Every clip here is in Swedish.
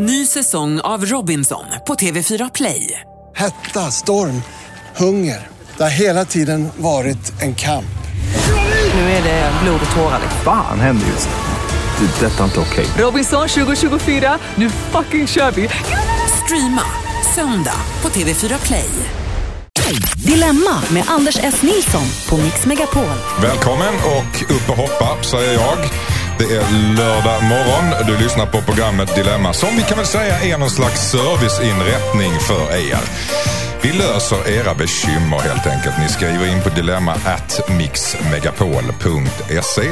Ny säsong av Robinson på TV4 Play. Hetta, storm, hunger. Det har hela tiden varit en kamp. Nu är det blod och tårar. Fan händer just nu. Det. är Detta är inte okej. Robinson 2024, nu fucking kör vi! Streama söndag på TV4 Play. Dilemma med Anders S. Nilsson på Mix Megapol. Välkommen och upp och hoppa säger jag. Det är lördag morgon. Du lyssnar på programmet Dilemma som vi kan väl säga är någon slags serviceinrättning för er. Vi löser era bekymmer helt enkelt. Ni skriver in på dilemma at mixmegapol.se.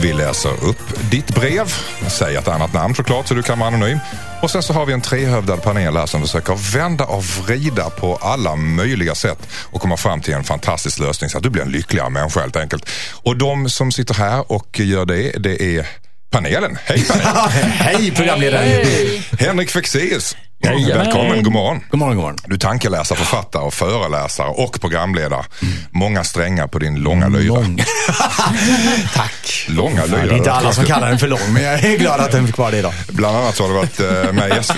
Vi läser upp ditt brev. Säg ett annat namn såklart så du kan vara anonym. Och sen så har vi en trehövdad panel här som försöker vända och vrida på alla möjliga sätt och komma fram till en fantastisk lösning så att du blir en lyckligare människa helt enkelt. Och de som sitter här och gör det, det är panelen. Hej panelen! Hej programledare! Henrik Fexeus. Jajamän. Välkommen, god morgon. God morgon, god morgon. Du är tankeläsare, författare, och föreläsare och programledare. Många strängar på din långa lyra. Lång. Tack. Långa Det är lyra. inte alla som kallar den för lång, men jag är glad att den fick vara det idag. Bland annat så har du varit eh, med i SV...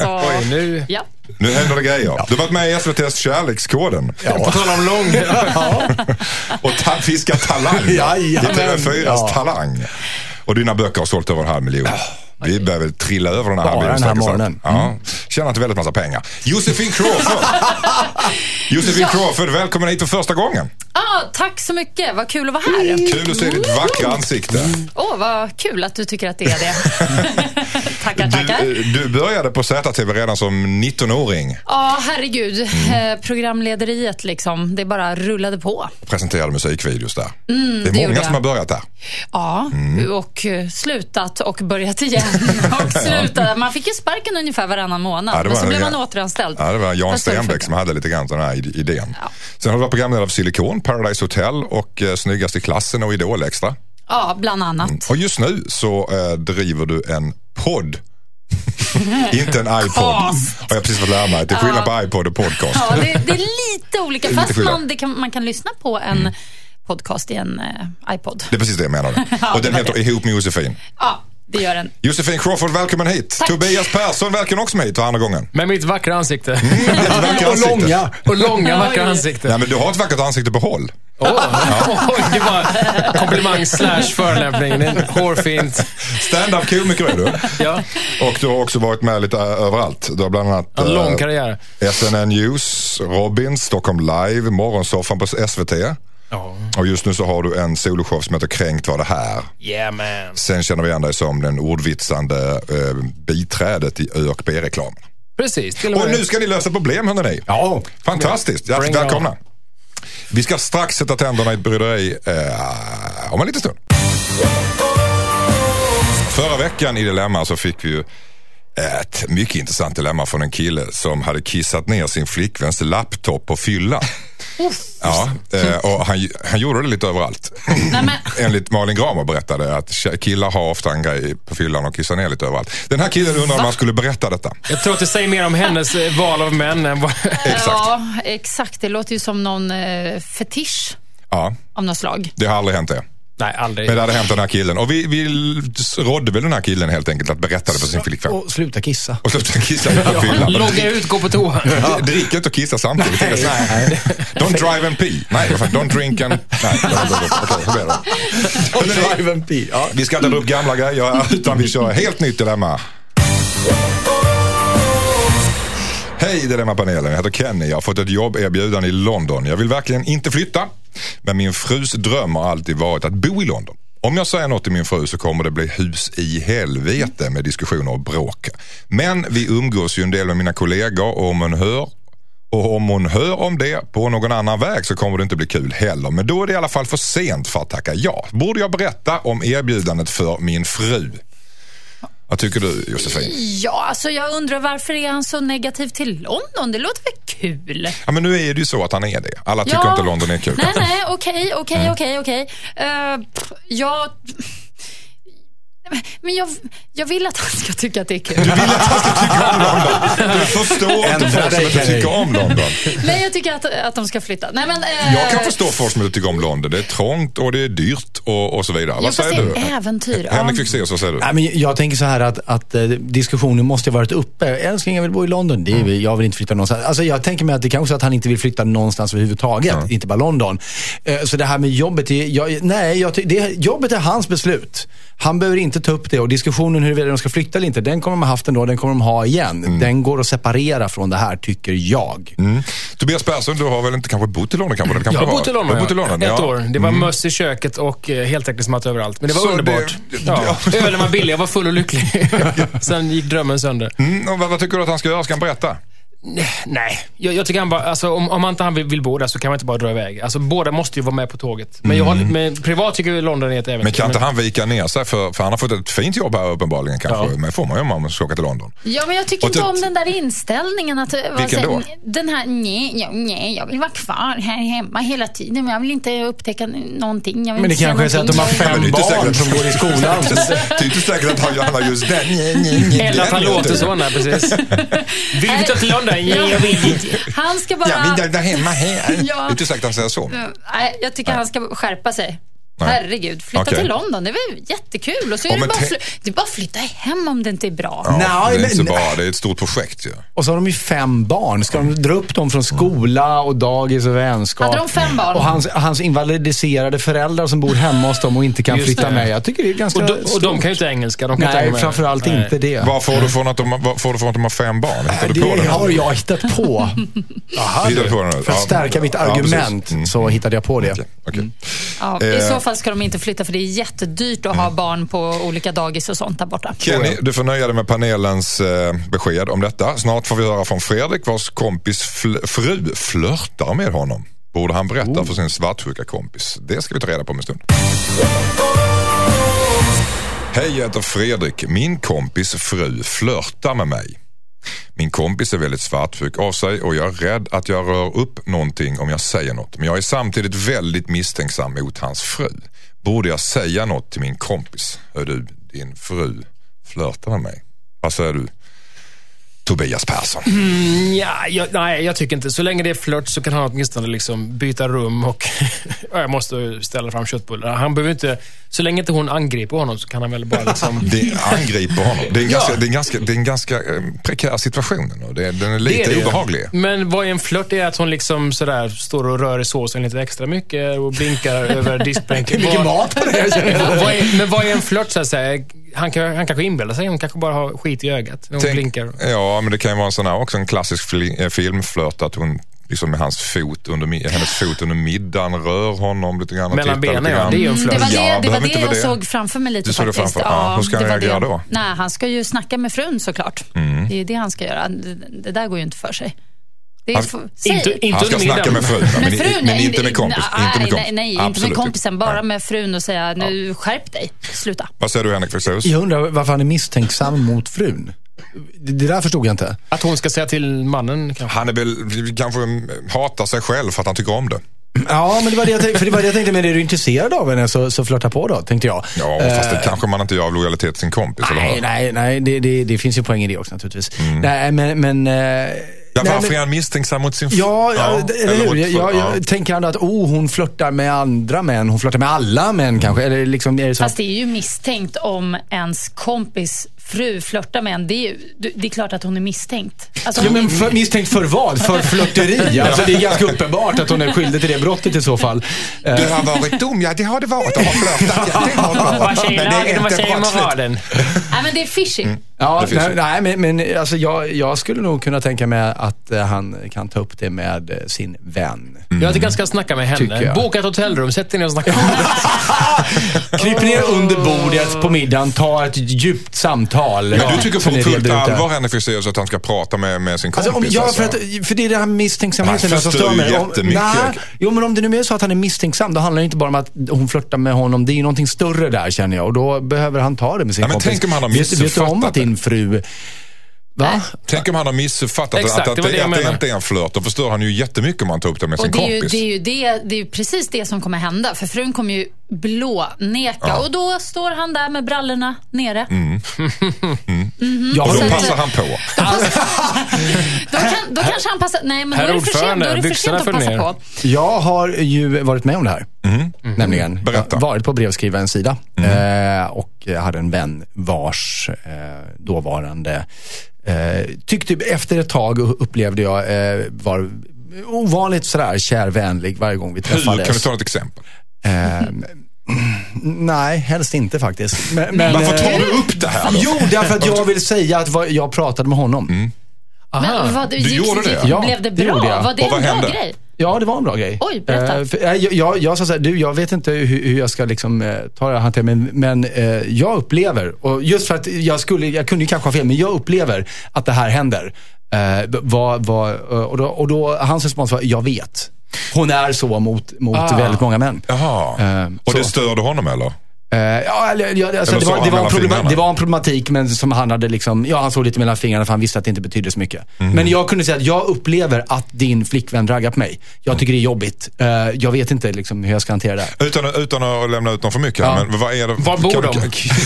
Oj, nu. Ja. Nu händer det grejer. Du har varit med i SVTs Kärlekskoden. På tal om lång. Och ta- fiskat talang. Jajamän. Det är TV4s Ja. Talang. Och dina böcker har sålt över en halv miljon. Vi börjar väl trilla över den här Bara halvmiljonen den här morgonen. Ja. Tjänat väldigt massa pengar. Josefin Crawford. Josefin Crawford, välkommen hit för första gången. Ah, tack så mycket, vad kul att vara här. Kul att se ditt vackra ansikte. Åh, vad kul att du tycker att det är det. tackar, tackar. Du, du började på ZTV redan som 19-åring. Ja, herregud. Eh, programlederiet liksom, det bara rullade på. Presenterade musikvideos där. det är Mm, det många gjorde som har börjat där. Ja, och eh, slutat och börjat igen. och slutat. Man fick ju sparken ungefär varannan månad, Ja, men så blev man återanställd. Ja, det var Jan Stenbeck som hade lite grann den här id- idén. Ja. Sen har du varit programledare för Silikon, Paradise Hotel och eh, Snyggast i klassen och Idol Extra. Ja, bland annat. Och just nu så eh, driver du en podd. Inte en iPod. Har jag precis fått lära mig. Det är skillnad på iPod och podcast. Ja, det, det är lite olika, Lite fast skillnad. man, kan, man kan lyssna på en podcast i en eh, iPod. Det är precis det jag menade. Ja, och den heter det. Ihop med Josefin. Ja, det gör den. Josefin Crawford, välkommen hit. Tack. Tobias Persson, välkommen också hit för andra gången. Med mitt vackra ansikte. Ditt vackra Och ansikte. långa. Och långa vackra ansikte. Nej, men du har ett vackert ansikte på håll. Åh, Oj, det var komplimang slash förolämpning. Hårfint. Stand-up komiker är du. Ja, Och du har också varit med lite överallt. Du har bland annat en lång eh, karriär. SNN News, Robin, Stockholm Live, Morgonsoffan på SVT. Ja. Och just nu så har du en soloshow som heter Kränkt var det här. Yeah man. Sen känner vi igen dig som den ordvitsande eh, biträdet i ÖRK B-reklam. Precis. Till och Och med. nu ska ni lösa problem hörni. Ja. Fantastiskt, hjärtligt it on. välkomna. Vi ska strax sätta tänderna i ett bryderi eh, om en liten stund. Förra veckan i Dilemma så fick vi ju ett mycket intressant dilemma från en kille som hade kissat ner sin flickväns laptop på fylla. Ja, eh, och han, han gjorde det lite överallt. Nej, men, Enligt Malin Gramer berättade att killar har ofta en grej på fyllan och kissar ner lite överallt. Den här killen undrar om han skulle berätta detta. Jag tror att det säger mer om hennes eh, val av män än vad... Exakt. Ja, exakt. Det låter ju som någon eh, fetisch Ja, av något slag. det har aldrig hänt det. Nej, aldrig. Men det hade hänt den här killen. Och vi, vi rådde väl den här killen helt enkelt att berätta det för sin flickvän. Och sluta kissa. Och sluta kissa på fyllan. Logga ut, gå på toa. Drick inte och kissa samtidigt. Nej. Don't drive and pee. Nej, vad fan, don't drink and... Nej. Okej? Hörrni, Drive and pee. Ja. Vi ska inte dra upp gamla grejer utan vi kör helt nytt dilemma. Hej Dilemma-panelen, jag heter Kenny. Jag har fått ett jobberbjudande i London. Jag vill verkligen inte flytta. Men min frus dröm har alltid varit att bo i London. Om jag säger något till min fru så kommer det bli hus i helvete med diskussioner och bråk. Men vi umgås ju en del med mina kollegor och om hon hör och om hon hör om det på någon annan väg så kommer det inte bli kul heller. Men då är det i alla fall för sent för att tacka ja. Borde jag berätta om erbjudandet för min fru? Vad tycker du Josefin? Ja, alltså jag undrar varför är han så negativ till London? Det låter väl kul? Ja men nu är det ju så att han är det. Alla tycker inte London är kul. Nej, nej, okej, okej, okej, okej. Eh, Jag... Men jag, jag vill att han ska tycka att det är kul. Du vill att han ska tycka om London. Du förstår inte folk som inte tycker om London. Nej, jag tycker att, att de ska flytta. Nej, men, eh, Jag kan förstå folk som inte tycker om London. Det är trångt och det är dyrt och, och så vidare. Jo, Vad säger du? äventyr. Henrik Fexeus, vad säger du? Nej, men jag tänker så här att, att eh, diskussionen måste ha varit uppe. Älskling, jag vill bo i London. Det är, Mm. Jag vill inte flytta någonstans. Alltså, jag tänker mig att det kanske är att han inte vill flytta någonstans överhuvudtaget. Inte bara London. Eh, Så det här med jobbet, är, jag, nej, jag, det, jobbet är hans beslut. Han behöver inte ta upp det och diskussionen huruvida de ska flytta eller inte, den kommer de ha haft ändå, den kommer de ha igen. Den går att separera från det här, tycker jag. Mm. Tobias Persson, du har väl inte kanske bott i London? Kanske? Det kanske Jag har bott i London, i London Ett ja. år. Det var Mm. möss i köket och eh, heltäckningsmatta överallt. Men det var Så underbart. det- ja. ja. Ölen var billig, jag var full och lycklig. Sen gick drömmen sönder. Mm, och vad, vad tycker du att han ska göra? Ska han berätta? Nej, jag, jag tycker han bara, alltså, om, om han inte han vill, vill bo där så kan man inte bara dra iväg. Alltså, båda måste ju vara med på tåget. Men, jag håller, men privat tycker jag London är ett äventyr. Mm. Men kan inte han vika ner sig? För, för han har fått ett fint jobb här uppenbarligen kanske. Ja. Men får man ju om man ska åka till London. Ja, men jag tycker Och inte om den där inställningen. Att, vad Vilken säger- då? Den här, nej, ja, nej, jag vill vara kvar här hemma hela tiden. Men jag vill inte upptäcka någonting. Jag vill Men det kanske är så att de har fem men det är inte barn säkert- som går i skolan. Det är inte säkert att han gör just den. Eller att han låter så, nej precis. Vill du till London? Ja. Han ska bara... Jag vill vara hemma här. Ja. Det är inte säkert att han säger så. Nej, jag tycker han ska skärpa sig. Nej. Herregud, flytta Okej. till London. Det är väl jättekul. Och så är Ja, det, bara det är bara att flytta hem om det inte är bra. Ja, Nej, det är inte bra. Det är ett stort projekt ju. Och så har de ju fem barn. Ska de dra upp dem från skola och dagis och vänskap? Hade de fem barn? Och hans, hans invalidiserade föräldrar som bor hemma hos dem och inte kan Just flytta det. med. Jag tycker det är ganska Och de, och de kan ju inte engelska. De kan inte Nej, med. framförallt Nej. inte det. Vad får du från att de, vad får du från att de har fem barn? På Det det? har jag hittat på. Jaha, Hittar du på? För att Ja. stärka mitt Ja, argument precis. Mm. så hittade jag på det. Okej, okej. Ja, I Eh. så fall ska de inte flytta för det är jättedyrt att ha barn på olika dagis och sånt där borta. Kenny, du får nöja dig med panelens eh, besked om detta. Snart får vi höra från Fredrik vars kompis fl- fru flörtar med honom. Borde han berätta för sin svartsjuka kompis? Det ska vi ta reda på om en stund. Hej, jag heter Fredrik. Min kompis fru flörtar med mig. Min kompis är väldigt svartsjuk av sig och jag är rädd att jag rör upp någonting om jag säger något. Men jag är samtidigt väldigt misstänksam mot hans fru. Borde jag säga något till min kompis? Hör du, din fru flörtar med mig. Vad säger du? Tobias Persson. Ja, jag, nej, jag tycker inte. Så länge det är flört så kan han åtminstone liksom byta rum och ja, jag måste ställa fram köttbullar. Han behöver inte, så länge inte hon angriper honom så kan han väl bara liksom... Det angriper honom. Det är en Ja. ganska, det är en ganska, det är en ganska eh, prekär situation. Det är, den är lite Det är det obehaglig. Men vad är en flört? Det är att hon liksom sådär står och rör i såsen lite extra mycket och blinkar över diskbänken. Mycket mat på det här men vad är en flört så att säga? Han, kan, han kanske inbillar sig, hon kanske bara har skit i ögat när hon Tänk- blinkar. Ja, men det kan ju vara en sån här också en klassisk fli, eh, filmflört att hon liksom med hans fot under, hennes fot under middagen rör honom lite grann och Mellan benen, lite ja. Det är ju en Mm, flört. det var det, Ja, det, var det jag det. såg framför mig lite Du såg det faktiskt. framför- ja, hur ska han det reagera det. då? Nej, han ska ju snacka med frun såklart. Mm. Det är ju det han ska göra. Det, det där går ju inte för sig. Det är Han- Inte, inte Han ska snacka med frun, men, men, frun, men inte med kompis. Nej, inte med kompis. nej, nej inte med kompisen. Bara Nej. med frun och säga nu skärp dig. Sluta. Vad säger du Henrik Fexeus? Jag undrar varför han är misstänksam mot frun. Det, där förstod jag inte. Att hon ska säga till mannen kanske. Han är väl, kanske hatar sig själv för att han tycker om det. Ja, men det var det jag tänkte, för det var det jag tänkte, men är du intresserad av henne så, så flörta på då, tänkte jag. Ja, fast det kanske man inte gör av lojalitet till sin kompis. eller Nej, hur? nej, nej, det, det, det finns ju poäng i det också naturligtvis. Nej, men... men eh, Ja, nej, varför men- är han misstänksam mot sin fru? Ja, ja, eller hur? Jag, ja. tänker ändå att oh, hon flörtar med andra män. Hon flörtar med alla män kanske. Eller liksom, är det så Fast att, det är ju misstänkt om ens kompis fru flörtar med en. Det är, ju, det är klart att hon är misstänkt. Alltså, Ja, men för, misstänkt för vad? För flörteri? Alltså, det är ganska uppenbart att hon är skyldig till det brottet i så fall. Du har varit dum, ja det har det varit. Och har flörtat, ja det har det Vad varit. Men det är inte brottsligt. Nej, men det är fishy. Ja, Det finns nej, nej, men, men alltså, jag, jag skulle nog kunna tänka mig att eh, han kan ta upp det med eh, sin vän. Jag tycker han ska snacka med henne. Boka ett hotellrum, sätt dig ner och snacka. Kryp ner under bordet på middagen, ta ett djupt samtal. Men du tycker på fullt allvar Henrik Fexeus att han ska prata med, med sin kompis? Alltså, om, ja, för, alltså? att, för det är det här misstänksamheten Han som stör mig. Jättemycket. nej, jo, men om det nu är så att han är misstänksam, då handlar det inte bara om att hon flörtar med honom. Det är ju någonting större där känner jag och då behöver han ta det med sin Ja, men kompis. tänk om han har vet, vet du om missuppfattat att din fru Va? Tänk om han har missuppfattat Exakt, att, att, det det, att det inte är en flört. Då förstör han ju jättemycket om han tar upp det med Och sin det är, ju, kompis. det, är ju det, det är ju precis det som kommer hända. För frun kommer ju blåneka och då står han där med brallorna nere. Mm. Jag Och har då Så att- passar han på. Då, kan, då kanske han passar... Nej, men då är det för sent, då är det för sent att passa ner. på. Jag har ju varit med om det här. Nämligen. Mm. Berätta. Jag har varit på brevskrivarens sida. Eh, och jag hade en vän vars eh, dåvarande eh, tyckte efter ett tag upplevde jag eh, var ovanligt sådär kärvänlig varje gång vi Hur? träffades. Kan du ta ett exempel? Eh, nej, helst inte faktiskt. Men, men, Varför tar eh, du upp det här då? Jo, därför att jag vill säga att vad- jag pratade med honom. Men vad, Du gick- gjorde det? Ja, Blev det det bra? gjorde jag. Var det Och vad en bra hände? grej? Ja, det var en bra grej. Oj, berätta. Eh, för, eh, jag, jag, jag sa så här, du, jag vet inte hur, hur jag ska liksom, eh, ta det här hantera, men, men eh, jag upplever, och just för att jag skulle, jag kunde ju kanske ha fel, men jag upplever att det här händer. Eh, vad, vad, och, då, och då, hans respons var, jag vet. Hon är så mot, mot Ah. väldigt många män. Jaha. Eh, och det så. störde honom eller? Ja, eller, alltså, det, var, han det, var en det var problematik men som han hade liksom, ja han såg lite mellan fingrarna för han visste att det inte betydde så mycket. Mhm. Men jag kunde säga att jag upplever att din flickvän raggar på mig. Jag tycker det är jobbigt. Eh, jag vet inte liksom, hur jag ska hantera det. Utan, utan att lämna ut dem för mycket. Ja. Men vad är det, Var bor kan, de? Kan,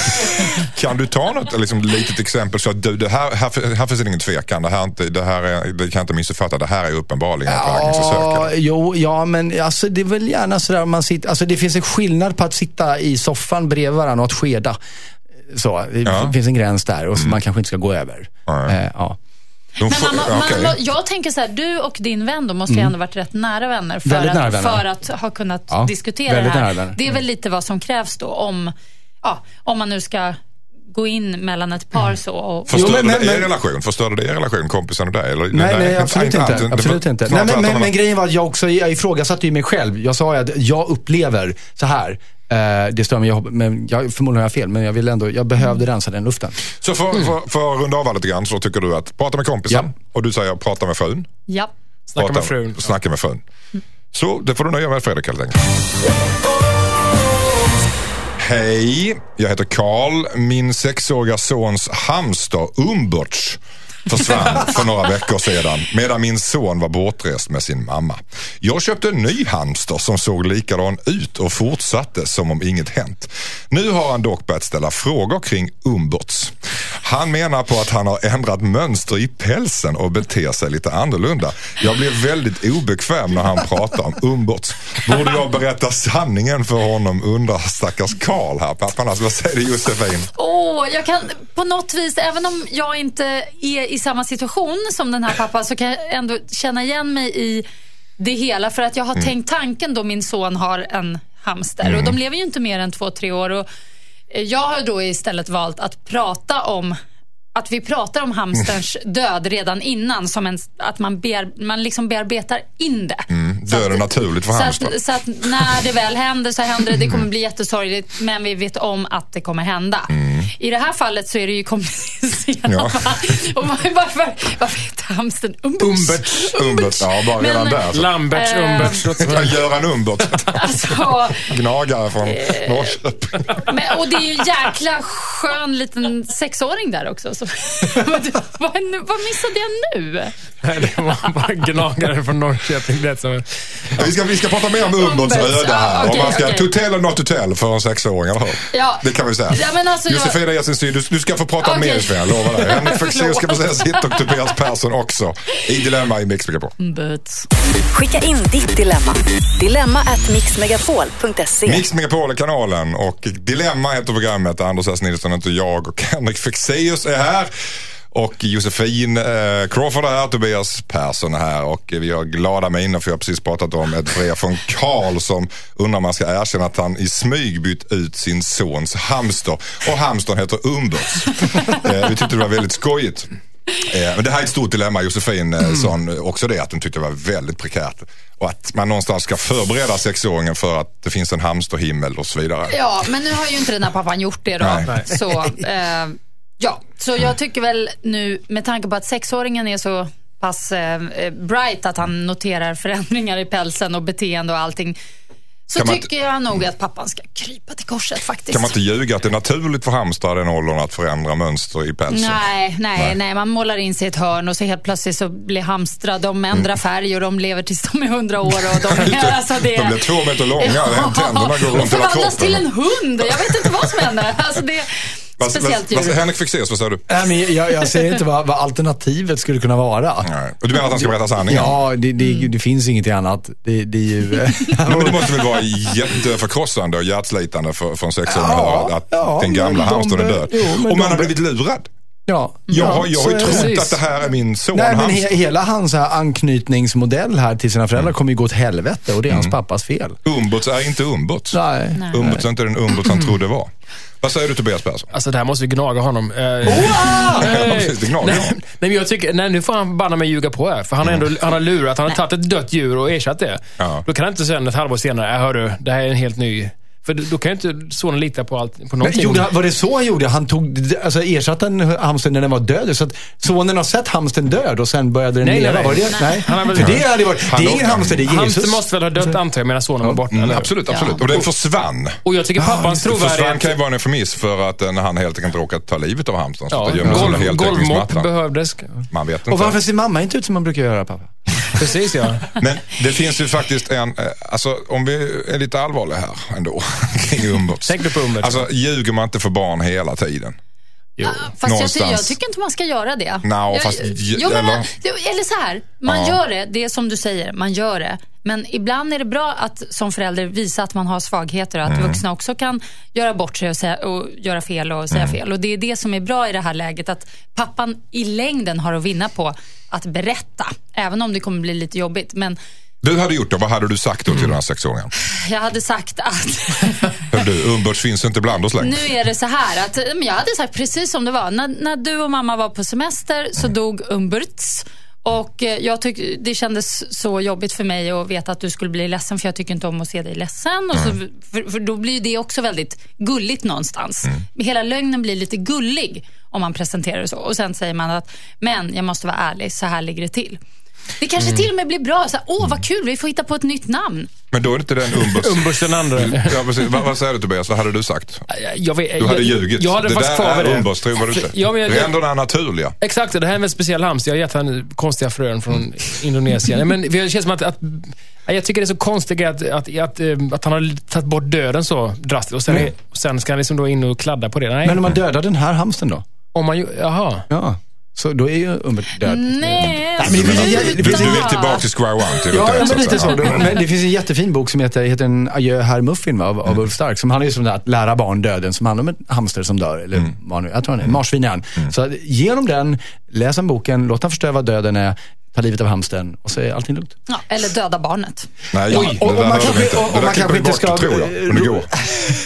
kan du ta något liksom, litet exempel så att du, det här, här, här finns det ingen tvekan. Det här, är inte, det här är, det kan jag inte missuppfatta. Det här är uppenbarligen ett Ja, raggningsförsök. jo, ja men alltså, det är väl gärna sådär om man sitter, alltså det finns en skillnad på att sitta i soffan bredvid varandra och att skeda. Så, det Ja. finns en gräns där och som man kanske inte ska gå över. Nej. Eh, ja. Men man, ja, man, jag tänker så här, du och din vän då måste ju ändå varit rätt nära vänner för, Väldigt att, nära vänner. för att ha kunnat Ja, diskutera det här. Det är väl lite vad som krävs då om, ja, om man nu ska gå in mellan ett par så. Och, Förstörde Jo, men- det er relation? Förstörde det er relation, kompisen och dig? Eller, Nej, nej, absolut inte. allt. absolut inte. Nej, men, men, men grejen var att jag också, jag ifrågasatte ju mig själv. Jag sa ju att jag upplever så här. Eh, det stör mig, jag, men jag, förmodligen har jag fel, men jag vill ändå, jag behövde rensa den luften. Så för, för, för att runda av lite grann så tycker du att prata med kompisen Ja. och du säger prata med frun. ja. Snacka Prata med frun. Snacka med frun. Så det får du nöja med Fredrik helt enkelt. Hej, jag heter Karl. Min sexåriga sons hamster Umberts försvann för några veckor sedan medan min son var bortrest med sin mamma. Jag köpte en ny hamster som såg likadan ut och fortsatte som om inget hänt. Nu har han dock börjat ställa frågor kring Umberts. Han menar på att han har ändrat mönster i pälsen och beter sig lite annorlunda. Jag blir väldigt obekväm när han pratar om Umberts. Borde jag berätta sanningen för honom undrar stackars Karl här. Pappan, alltså, vad säger du Josefin? Åh, jag kan på något vis, även om jag inte är i samma situation som den här pappan, så kan jag ändå känna igen mig i det hela. För att jag har Mm. tänkt tanken då min son har en hamster. Och Mm. de lever ju inte mer än två, tre år. Och jag har då istället valt att prata om att vi pratar om hamsterns Mm. död redan innan, som en, att man, bear, man liksom bearbetar in det. Så döden att- naturligt för så hamstrar. att, så att när det väl händer så händer det. Det kommer bli jättesorgligt, men vi vet om att det kommer hända. I det här fallet så är det ju komplicerat. Mm. Ja. Och var- varför, varför heter hamstern Umberts? Umberts. Umbert, ja bara redan Men- där. Så. Lamberts, Eh, Umberts. Ja, Göran Umbert, Alltså, gnagare från Eh. Norrköping. men, och det är ju en jäkla skön liten sexåring där också. Så, vad, vad, vad missade jag nu? Nej, det var bara gnagare från Norrköping. Det som en... Vi ska, vi ska prata mer om Umberts öde här. ja, Om okej, man ska okej. tutell eller not tutell för en sexåring, eller hur? Ja. Det kan vi säga. Ja, men alltså, jag- Josefina Esenstyd, du, du ska få prata Okej. mer Josefina, jag lovar dig. Henrik Fexeus ska få säga sitt och Tobias Persson också. I Dilemma i Mix Megapol. Umberts. Skicka in ditt dilemma. Dilemma at mixmegapol.se. Mix Megapol är kanalen och Dilemma heter programmet. Anders S. Nilsson heter jag och Henrik Fexeus är här. Och Josefin eh, Crawford är här, Tobias Persson är här och vi har glada miner för jag har precis pratat om ett brev från Karl som undrar om man ska erkänna att han i smyg bytt ut sin sons hamster. Och hamstern heter Umberts. eh, vi tyckte det var väldigt skojigt. Eh, men det här är ett stort dilemma. Josefin eh, sa också det, att hon tyckte det var väldigt prekärt. Och att man någonstans ska förbereda sexåringen för att det finns en hamsterhimmel och så vidare. Ja, men nu har ju inte den här pappan gjort det då. Nej. Så, eh, ja. så jag tycker väl nu, med tanke på att sexåringen är så pass eh, bright att han noterar förändringar i pälsen och beteende och allting. så Kan tycker jag nog att pappan ska krypa till korset faktiskt. Kan man inte ljuga att det är naturligt för hamstrar i den åldern att förändra mönster i pälsen? Nej, nej, nej, man målar in sig i ett hörn och så helt plötsligt så blir hamstrar, de ändrar färg och de lever tills de är hundra år. Och de, Lite- alltså det, de blir två meter långa, tänderna går runt hela förvandlas kroppen. till en hund. Jag vet inte vad som händer. Alltså det är Vad- speciellt vad-. Henrik Fexeus, vad säger du? Nej, men jag, jag ser inte vad, vad alternativet skulle kunna vara. Nej. Och du menar att han ska berätta sanningen? Ja, det, det, det finns ingenting annat. Det, det är ju... men det måste väl vara jätteförkrossande och hjärtslitande för, för en sexåring att Ja, att ja, den gamla hamstern är död. jo, och man har blivit lurad. ja, Jag, har- jag har ju trott Precis. att det här är min son Nej, men he, hela hans här anknytningsmodell här till sina föräldrar kommer ju gå åt helvete och det är Mm. hans pappas fel. Umbots är inte umbots. Nej. Umbots är inte den umbots han trodde var. Vad säger du Tobias Persson? Alltså det här måste vi gnaga honom. Eh, Ja, precis, det gnager nej, men jag tycker, nej, nu får han banna mig ljuga på här. För han har ändå han har lurat, han har tagit ett dött djur och ersatt det. Ja. Då kan han inte sen ett halvår senare, äh, hörru, det här är en helt ny... För då kan ju inte sonen lita på, allt, på Men någonting. gjorde, han- var det så han gjorde? Han tog, alltså ersatte en hamster när den var död? Så att sonen har sett hamstern död och sen började den Nej, leva? nej, Var nej. det, nej. Han har väl- För det hade varit, det är ingen Han- hamster, det är Jesus. Hamster måste väl ha dött antar jag medan sonen var borta. Mm, absolut, absolut. Och den försvann. Och jag tycker pappans Försvann trovärdighet... kan ju vara en eufemism för att eh, när han helt enkelt råkat ta livet av hamstern. Så Ja, golv, golvmopp behövdes. Man vet Och inte. varför ser mamma inte ut som man brukar göra, pappa? Precis ja. Men det finns ju faktiskt en, eh, alltså om vi är lite allvarliga här ändå kring umbots. Tänk på umbots? Alltså ljuger man inte för barn hela tiden? Jo. Fast jag, någonstans. jag tycker inte man ska göra det. Jag, fast- jo, men, eller- eller så här, man Ja. gör det, det är som du säger, man gör det. Men ibland är det bra att som förälder visa att man har svagheter och att Mm. vuxna också kan göra bort sig och, säga, och göra fel och Mm. säga fel. Och Det är det som är bra i det här läget, att pappan i längden har att vinna på att berätta. Även om det kommer bli lite jobbigt. Men Du hade gjort det, vad hade du sagt då till den här sexåringen? jag hade sagt att Hör du, umbots finns inte bland oss längre. Nu är det så här att jag hade sagt precis som det var. När, när du och mamma var på semester så dog Umberts. Och eh, jag tyck, det kändes så jobbigt för mig att veta att du skulle bli ledsen för jag tycker inte om att se dig ledsen. Och så, för, för då blir det också väldigt gulligt någonstans. Hela lögnen blir lite gullig om man presenterar det så. Och sen säger man att, men jag måste vara ärlig, så här ligger det till. Det kanske till och med blir bra. Så här, Åh, vad kul, vi får hitta på ett nytt namn. Men då är det inte den umbots... Umbers den andra. Ja, precis. Vad, vad säger du Tobias, vad hade du sagt? Jag vet, Du hade jag, ljugit. Jag hade det fast där är det. umbots, tror vad du inte. Ja, men jag- det är ändå det här naturliga. Exakt, det här är en väldigt speciell hamster. Jag har gett henne konstiga frön från Indonesien. Men det känns som att, att jag tycker det är så konstigt att, att, att, eh, att han har tagit bort döden så drastiskt och sen, och sen ska han liksom då in och kladda på det. Nej, Men om man dödar den här hamsten då? om man ju, jaha. Ja. Så då är ju Umbert död. Nej, men det finns en jä- det Du, finns du en- vill tillbaka till square one? Till Ja, ja, men lite så. Men det finns en jättefin bok som heter, heter en Adjö herr Muffin va, av, av Ulf Stark. Som handlar just om det här att lära barn döden, som handlar om en hamster som dör. Eller vad nu, jag tror han är, marsvin är han. Så att, genom den, läs den boken, låt han förstå vad döden är, ta livet av hamstern och så är allting lugnt. Ja, eller döda barnet. Nej, Oj, det och- och där man kanske- inte. och- Det och där man klipper kanske vi inte bort, ska- tror jag. Men det går.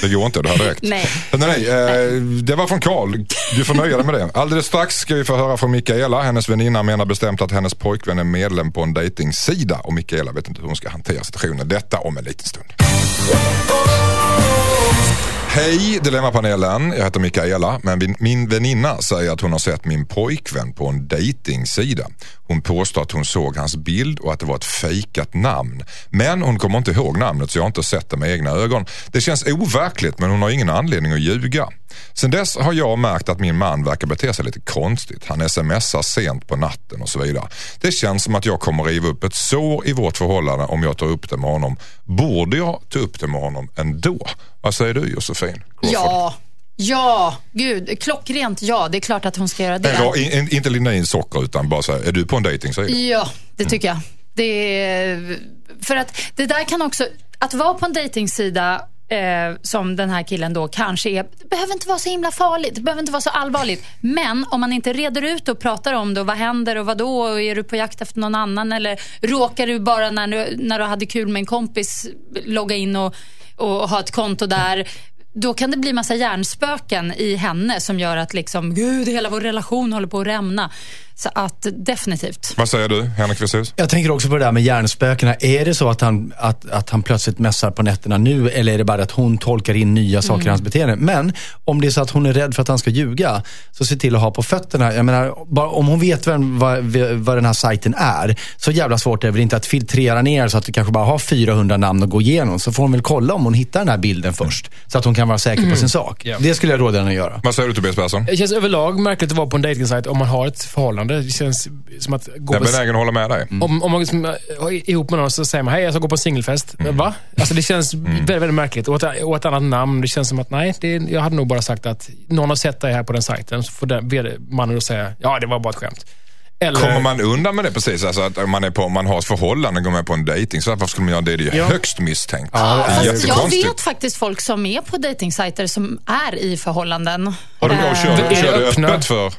Det går inte, det här direkt. Nej. Nej, nej, eh, det var från Karl. Du får nöja dig med det. Alldeles strax ska vi få höra från Mikaela. Hennes väninna menar bestämt att hennes pojkvän är medlem på en dejtingsida och Mikaela vet inte hur hon ska hantera situationen. Detta om en liten stund. Hej Dilemmapanelen, jag heter Mikaela men min- väninna säger att hon har sett min pojkvän på en dejtingsida. Hon påstår att hon såg hans bild och att det var ett fejkat namn. Men hon kommer inte ihåg namnet så jag har inte sett det med egna ögon. Det känns overkligt men hon har ingen anledning att ljuga. Sen dess har jag märkt att min man verkar bete sig lite konstigt. Han smsar sent på natten och så vidare. Det känns som att jag kommer riva upp ett sår i vårt förhållande om jag tar upp det med honom. Borde jag ta upp det med honom ändå? Vad säger du Josefin? Crawford? Ja, ja, gud, klockrent ja. Det är klart att hon ska göra det. Ra- in, in, inte linda in socker utan bara säga, är du på en dejtingsida? Ja, det tycker jag. Det är, för att det där kan också, att vara på en dejtingsida eh, som den här killen då kanske är, det behöver inte vara så himla farligt, det behöver inte vara så allvarligt. Men om man inte reder ut och pratar om det och vad händer och vad då och är du på jakt efter någon annan eller råkar du bara när du, när du hade kul med en kompis logga in och, och ha ett konto där då kan det bli massa hjärnspöken i henne som gör att liksom, gud, hela vår relation håller på att rämna. Så att definitivt. Vad säger du, Henrik Westhus? Jag tänker också på det där med hjärnspökena. Är det så att han, att, att han plötsligt mässar på nätterna nu eller är det bara att hon tolkar in nya saker i hans beteende? Men om det är så att hon är rädd för att han ska ljuga, så se till att ha på fötterna. Jag menar, bara, om hon vet vem, vad, vad den här sajten är, så jävla svårt är det väl inte att filtrera ner så att du kanske bara har 400 namn att gå igenom. Så får hon väl kolla om hon hittar den här bilden först. Så att hon kan vara säker på sin sak. Ja. Det skulle jag råda henne att göra. Vad säger du Tobias Persson? Det känns överlag märkligt att vara på en dejtingsajt om man har ett förhållande. Det känns som att gå Jag är benägen att hålla med dig. Om, om man liksom är ihop med någon så säger man hej jag ska gå på singelfest. Va? Alltså det känns väldigt, väldigt märkligt. Och ett, och ett annat namn. Det känns som att nej, det, jag hade nog bara sagt att någon har sett dig här på den sajten. Så får den, mannen då säga ja det var bara ett skämt. Eller, Kommer man undan med det precis? Alltså att man, är på, man har ett förhållande och går med på en dejting. Så varför skulle man göra det? Det är ju Ja. högst misstänkt. Ja, det är fast jag vet faktiskt folk som är på dejtingsajter som är i förhållanden. Har du, Eh, kör, kör du öppet för? eh,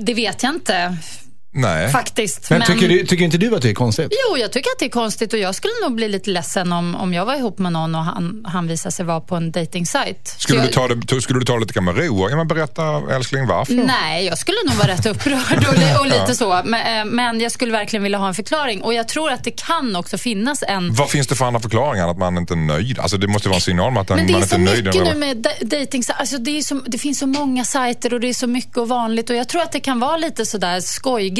det vet jag inte. Nej. faktiskt. Men, tycker, du, tycker inte du att det är konstigt? Jo, jag tycker att det är konstigt och jag skulle nog bli lite ledsen om, om jag var ihop med någon och han, han visade sig vara på en dejtingsajt. Skulle, Så du jag- ta det, skulle du ta det lite med ro? Ja, men berätta älskling varför. Nej, jag skulle nog vara rätt upprörd och, li- och lite så. Men, eh, men jag skulle verkligen vilja ha en förklaring. Och jag tror att det kan också finnas en... Vad finns det för andra förklaringar att man inte är nöjd? Alltså det måste vara en signal om att man Men det är inte så är nöjd. i en mycket nu med dating. Alltså det, är så, det finns så många sajter och det är så mycket och vanligt. Och jag tror att det kan vara lite sådär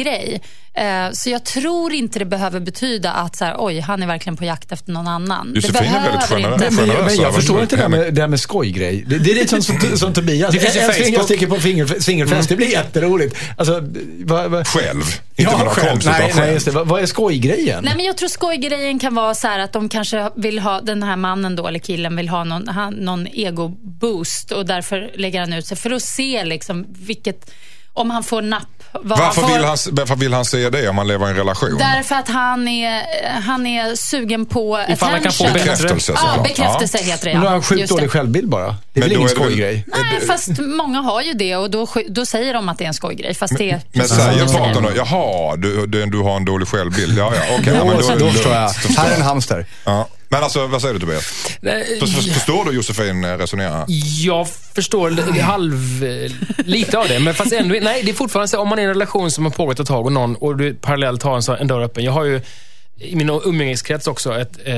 skojgrej. Eh, så jag tror inte det behöver betyda att så här, oj, han är verkligen på jakt efter någon annan. Josefin det är väldigt generös. Men, men, men jag förstår som- inte det där med, det där med skojgrej. Det, det är lite som, som, som Tobias. Det finns Älskling, jag sticker på finger- singelfest. Det blir jätteroligt. Alltså, vad, vad, Själv. Inte med några själv. kompisar Nej, nej, just det. Vad, vad är skojgrejen? Nej, men jag tror skojgrejen kan vara så här att de kanske vill ha, den här mannen då, eller killen vill ha någon, han, någon ego-boost och därför lägger han ut sig för att se liksom vilket, om han får napp. Varför får. vill, han, varför vill han se det om man lever i en relation? Därför att han är, han är sugen på Ifall han kan få. Bekräftelse Ja, bekräftelse heter det. Men då har han Ja. sjukt dålig självbild bara. Det är Men väl då ingen är det väl- skojgrej? Nej, fast många har ju det och då, då säger de att det är en skojgrej. Fast det är Men precis säger partnern då, jaha, du, du, du har en dålig självbild. Ja, ja, okej. ja, Då, men då, då lugnt. förstår jag. Här är en hamster. Ja. Men alltså, vad säger du Tobias? Förstår du Josefin eh, resonerar? Jag förstår halv, eh, lite av det, men fast ändå, nej, det är fortfarande så, om man är i en relation som har pågått ett tag och någon och du parallellt har en, en dörr öppen. Jag har ju i min umgängeskrets också ett, eh,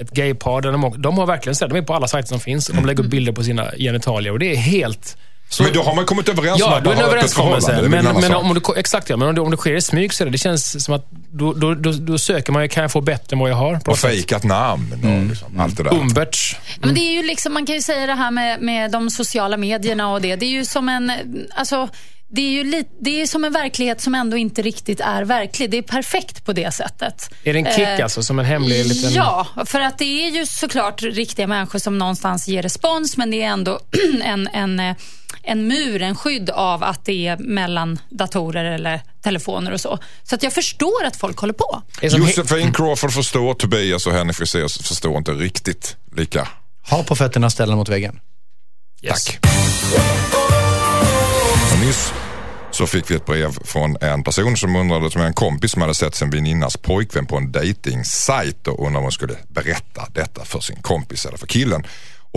ett gaypar där de, de har verkligen här, de är på alla sajter som finns de lägger upp bilder på sina genitalier och det är helt... Så, Men då har man kommit överens om Ja, att då man en har förhållande. överenskommelse. Men, en men om det, exakt ja, men om det, om det sker i smyg så är det, det känns som att då, då, då, då söker man ju, kan jag få bättre än vad jag har? På Och fejkat namn och liksom, allt det där. Umberts. Ja, Men det är ju liksom, man kan ju säga det här med, med de sociala medierna och det. Det är ju som en, alltså, det är ju lite, det är som en verklighet som ändå inte riktigt är verklig. Det är perfekt på det sättet. Är det en kick Eh, alltså, som en hemlig liten... Ja, för att det är ju såklart riktiga människor som någonstans ger respons, men det är ändå en, en, eh, en mur, en skydd av att det är mellan datorer eller telefoner och så. Så att jag förstår att folk håller på. Josefin Crawford förstår, Tobias och Henrik Fexeus förstår inte riktigt lika. Ha på fötterna, ställ mot väggen. Yes. Tack. Och nyss så fick vi ett brev från en person som undrade, som är en kompis som hade sett sin väninnas pojkvän på en dejtingsajt och undrade om hon skulle berätta detta för sin kompis eller för killen.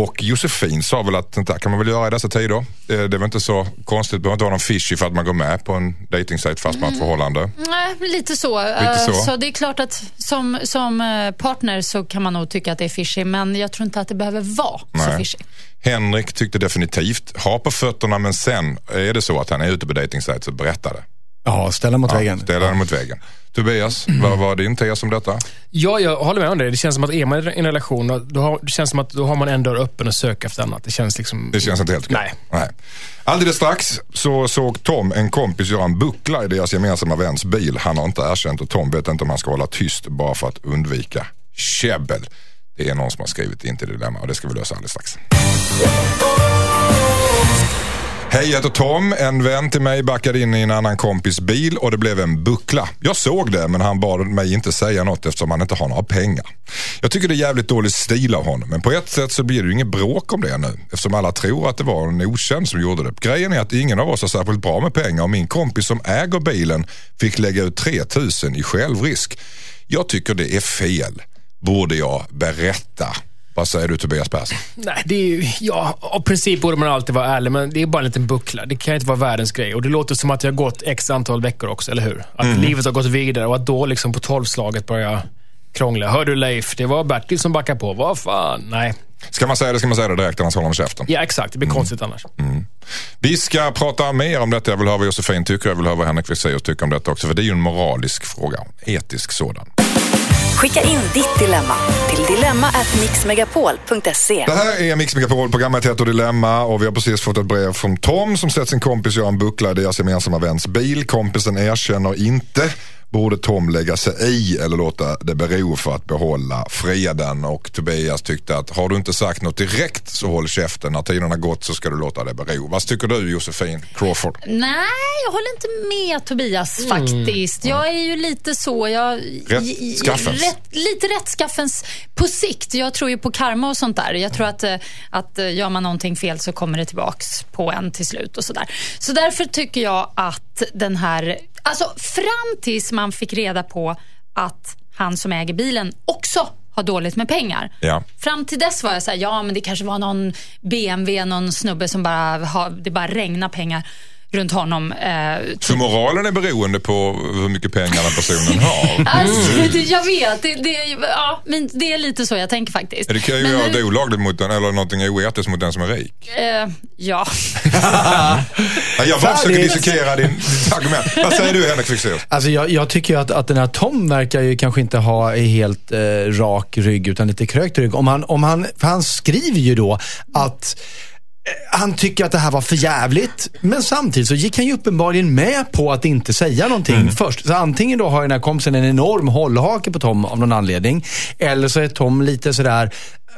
Och Josefin sa väl att sånt där kan man väl göra i dessa tider. Eh, Det är väl inte så konstigt, det behöver inte vara någon fishy för att man går med på en dejtingsajt fast man har ett förhållande. Nej, lite så. Lite Eh, så. så det är klart att som, som eh, partner så kan man nog tycka att det är fishy, men jag tror inte att det behöver vara så Nej. fishy. Henrik tyckte definitivt, ha på fötterna men sen är det så att han är ute på dejtingsajt så berätta det. Ja, ställ den mot väggen. Ställa den mot väggen. Tobias, vad var din tes om detta? Ja, jag håller med om det. Det känns som att är man i en relation, då har, det känns som att då har man en dörr öppen och söker efter annat. Det känns liksom... Det känns inte helt okej. Nej. Nej. Alldeles strax så såg Tom en kompis göra en buckla i deras gemensamma väns bil. Han har inte erkänt och Tom vet inte om han ska hålla tyst bara för att undvika käbbel. Det är någon som har skrivit in till Dilemma och det ska vi lösa alldeles strax. Hej, jag heter Tom. En vän till mig backade in i en annan kompis bil och det blev en buckla. Jag såg det men han bad mig inte säga något eftersom han inte har några pengar. Jag tycker det är jävligt dålig stil av honom men på ett sätt så blir det ju inget bråk om det nu eftersom alla tror att det var en okänd som gjorde det. Grejen är att ingen av oss har särskilt bra med pengar och min kompis som äger bilen fick lägga ut 3000 i självrisk. Jag tycker det är fel. Borde jag berätta? Vad säger du Tobias Persson? Nej, det är ju, ja, av princip borde man alltid vara ärlig, men det är bara en liten buckla. Det kan inte vara världens grej. Och det låter som att jag har gått x antal veckor också, eller hur? Att livet har gått vidare och att då liksom på tolvslaget börja krångla. Hör du Leif, det var Bertil som backade på. Vad fan? Nej. Ska man säga det ska man säga det direkt annars håller man käften. Ja, exakt. Det blir konstigt annars. Vi ska prata mer om detta. Jag vill höra vad Josefin tycker. Jag vill höra vad Henrik Fexeus tycker om detta också. För det är ju en moralisk fråga. Etisk sådan. Skicka in ditt dilemma till dilemma@mixmegapol.se. Det här är Mix Megapol, programmet heter Dilemma och vi har precis fått ett brev från Tom som sett sin kompis göra en buckla i deras gemensamma väns bil. Kompisen erkänner inte. Borde Tom lägga sig i eller låta det bero för att behålla freden? Och Tobias tyckte att har du inte sagt något direkt så håll käften. När tiden har gått så ska du låta det bero. Vad tycker du Josefin Crawford? Nej, jag håller inte med Tobias faktiskt. Jag är ju lite så... Jag, Rättskaffens. Rätt, lite rättskaffens på sikt. Jag tror ju på karma och sånt där. Jag tror att, eh, att eh, gör man någonting fel så kommer det tillbaks på en till slut och sådär. Så därför tycker jag att den här... Alltså fram tills man fick reda på att han som äger bilen också har dåligt med pengar. Ja. Fram till dess var jag så här, ja men det kanske var någon BMW, någon snubbe som bara har, det bara regnar pengar runt honom. Eh, Så moralen är beroende på hur mycket pengar den personen har? Alltså, det, jag vet, det, det, ja, men det är lite så jag tänker faktiskt. Det kan ju Men göra nu- det olagligt mot den eller någonting oetiskt mot den som är rik. Eh, ja. Jag bara försöker dissekera din ditt argument. Vad säger du Henrik Fexeus? Alltså jag, jag tycker ju att, att den här Tom verkar ju kanske inte ha helt eh, rak rygg utan lite krökt rygg. Om han, om han, för han skriver ju då att han tycker att det här var för jävligt men samtidigt så gick han ju uppenbarligen med på att inte säga någonting först. Så antingen då har den här kompisen en enorm hållhake på Tom av någon anledning. Eller så är Tom lite sådär,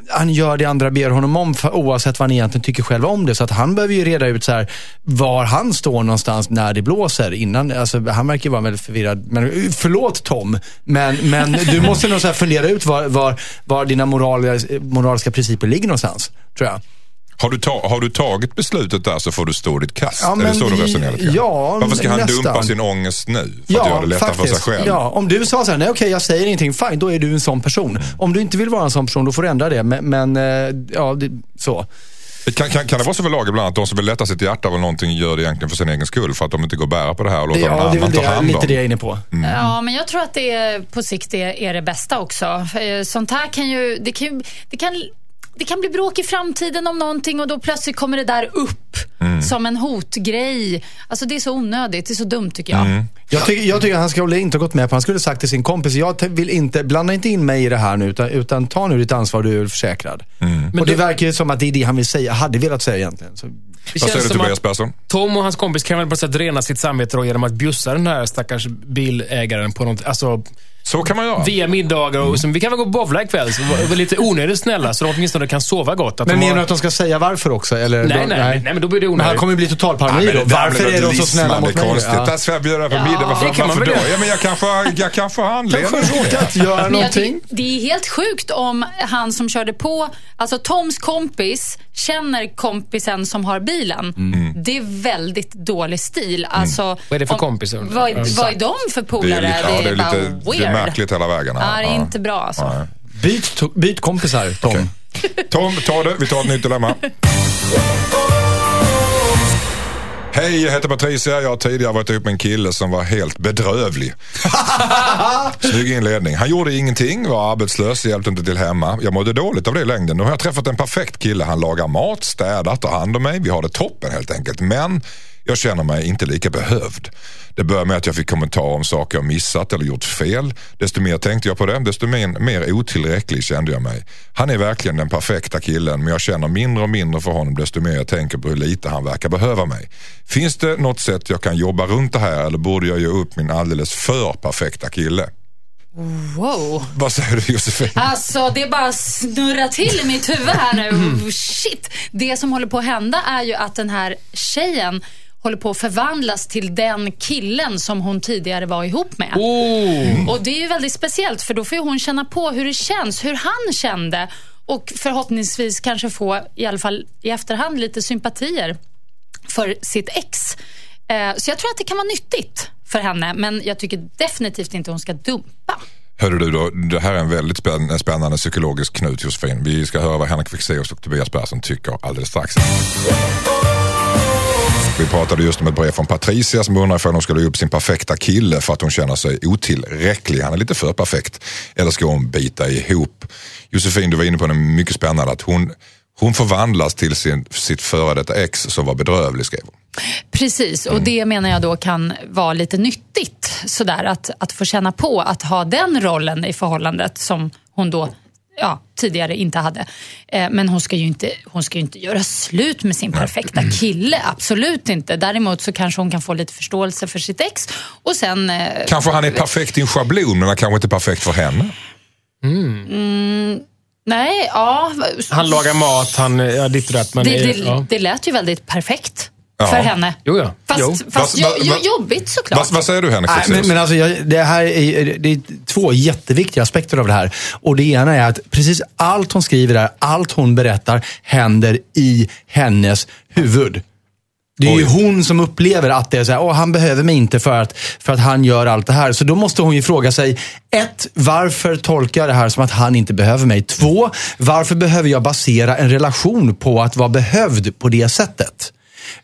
han gör det andra ber honom om för, oavsett vad han egentligen tycker själv om det. Så att han behöver ju reda ut så här, var han står någonstans när det blåser. Innan, alltså, han verkar ju vara väldigt förvirrad. Men, eh, förlåt Tom, men, men du måste nog så fundera ut var, var, var dina moraliska, moraliska principer ligger någonstans. Tror jag. Har du, ta, har du tagit beslutet där så får du stå ditt kast. Ja, är det så du vi- resonerar? ja, Varför ska han nästan. dumpa sin ångest nu? För att göra det lättare för sig själv? Ja, om du sa så här, nej okej jag säger ingenting, fine, då är du en sån person. Mm. Om du inte vill vara en sån person, då får du ändra det. Men, men eh, ja, det, så. Kan, kan, kan det vara så överlag ibland att de som vill lätta sitt hjärta av någonting gör det egentligen för sin egen skull? För att de inte går att bära på det här och Det, låter någon ja, det är annan ta det, hand lite om? det jag är inne på. Ja, men jag tror att det är, på sikt är, är det bästa också. Eh, Sånt här kan ju, det kan ju, det kan, det kan bli bråk i framtiden om någonting och då plötsligt kommer det där upp som en hotgrej. Alltså det är så onödigt, det är så dumt tycker jag. Jag tycker, jag tycker att han skulle inte ha gått med på, han skulle sagt till sin kompis, jag vill inte, blanda inte in mig i det här nu, utan, utan ta nu ditt ansvar, du är försäkrad. och det verkar ju som att det är det han vill säga, hade velat säga egentligen. Så, Det Vad säger känns du som Tobias att Persson? Tom och hans kompis kan väl på något sätt rena sitt samvete då genom att bjussa den här stackars bilägaren på något, alltså Så kan man göra. via middagar och som, vi kan väl gå och bowla ikväll, så var, lite onödigt snälla så de åtminstone kan sova gott. Att men de menar har- du att de ska säga varför också? Eller, Nej, då- nej, nej, men då blir det Men han onödigt. kommer ju bli total paranoid men då. det Varför är de så snälla mot mig? konstigt. Ja. Där ska jag bjuda på middag. Varför, Det kan man varför då? Ja, men jag kanske, jag kanske har anledning. Kanske har råkat göra Men någonting. det är helt sjukt om han som körde på, alltså Toms kompis, känner kompisen som har bilen. Det är väldigt dålig stil. Alltså, Vad är det för om- kompisar? Vad, är- vad är de för Det polare? är, lite, ja, det är, lite, det är märkligt hela vägen. Ja, det är Ja. inte bra alltså. Byt, byt kompisar, Tom. Okej. Tom, ta det. Vi tar ett nytt dilemma. Hej, jag heter Patricia. Jag har tidigare varit ihop med en kille som var helt bedrövlig. Snygg inledning. Han gjorde ingenting, var arbetslös, hjälpte inte till hemma. Jag mådde dåligt av det i längden. Nu har jag träffat en perfekt kille. Han lagar mat, städar, tar hand om mig. Vi har det toppen helt enkelt. Men jag känner mig inte lika behövd. Det började med att jag fick kommentarer om saker jag missat eller gjort fel. Desto mer tänkte jag på det, desto mer, mer otillräcklig kände jag mig. Han är verkligen den perfekta killen men jag känner mindre och mindre för honom desto mer jag tänker på hur lite han verkar behöva mig. Finns det något sätt jag kan jobba runt det här eller borde jag ge upp min alldeles för perfekta kille? Wow. Vad säger du Josefin? Alltså, det bara snurrar till i mitt huvud här nu. Mm. Shit. Det som håller på att hända är ju att den här tjejen håller på att förvandlas till den killen som hon tidigare var ihop med. Oh. Och det är ju väldigt speciellt för då får ju hon känna på hur det känns, hur han kände och förhoppningsvis kanske få, i alla fall i efterhand, lite sympatier för sitt ex. Eh, Så jag tror att det kan vara nyttigt för henne, men jag tycker definitivt inte hon ska dumpa. Hörru du, då, det här är en väldigt spänn- spännande psykologisk knut Josefin. Vi ska höra vad Henrik Fexeus och Tobias Persson tycker alldeles strax. Vi pratade just om ett brev från Patricia som undrar ifall hon ska lägga upp sin perfekta kille för att hon känner sig otillräcklig. Han är lite för perfekt. Eller ska hon bita ihop? Josefin, du var inne på något mycket spännande. Att hon, hon förvandlas till sin, sitt före detta ex som var bedrövlig, skrev hon. Precis, och det menar jag då kan vara lite nyttigt. Sådär, att, att få känna på att ha den rollen i förhållandet som hon då ja, tidigare inte hade. Eh, men hon ska, ju inte, hon ska ju inte göra slut med sin perfekta kille. Absolut inte. Däremot så kanske hon kan få lite förståelse för sitt ex. Och sen... Eh, Kanske han är perfekt i en schablon men han kanske inte är perfekt för henne. Nej, ja. Han lagar mat, han, ja ditt datt. Men det, det, ja. det lät ju väldigt perfekt Ja. för henne. Jo, ja. Fast, Jo. fast Va- va- jo, jo, va- jobbigt såklart. Vad, vad säger du Henrik Nej, men, men alltså, jag, det här är, det är två jätteviktiga aspekter av det här. Och Det ena är att precis allt hon skriver där, allt hon berättar händer i hennes huvud. Det är ju Oj. hon som upplever att det är så här, Åh, han behöver mig inte för att, för att han gör allt det här. Så då måste hon ju fråga sig, ett, varför tolkar jag det här som att han inte behöver mig? Två, varför behöver jag basera en relation på att vara behövd på det sättet?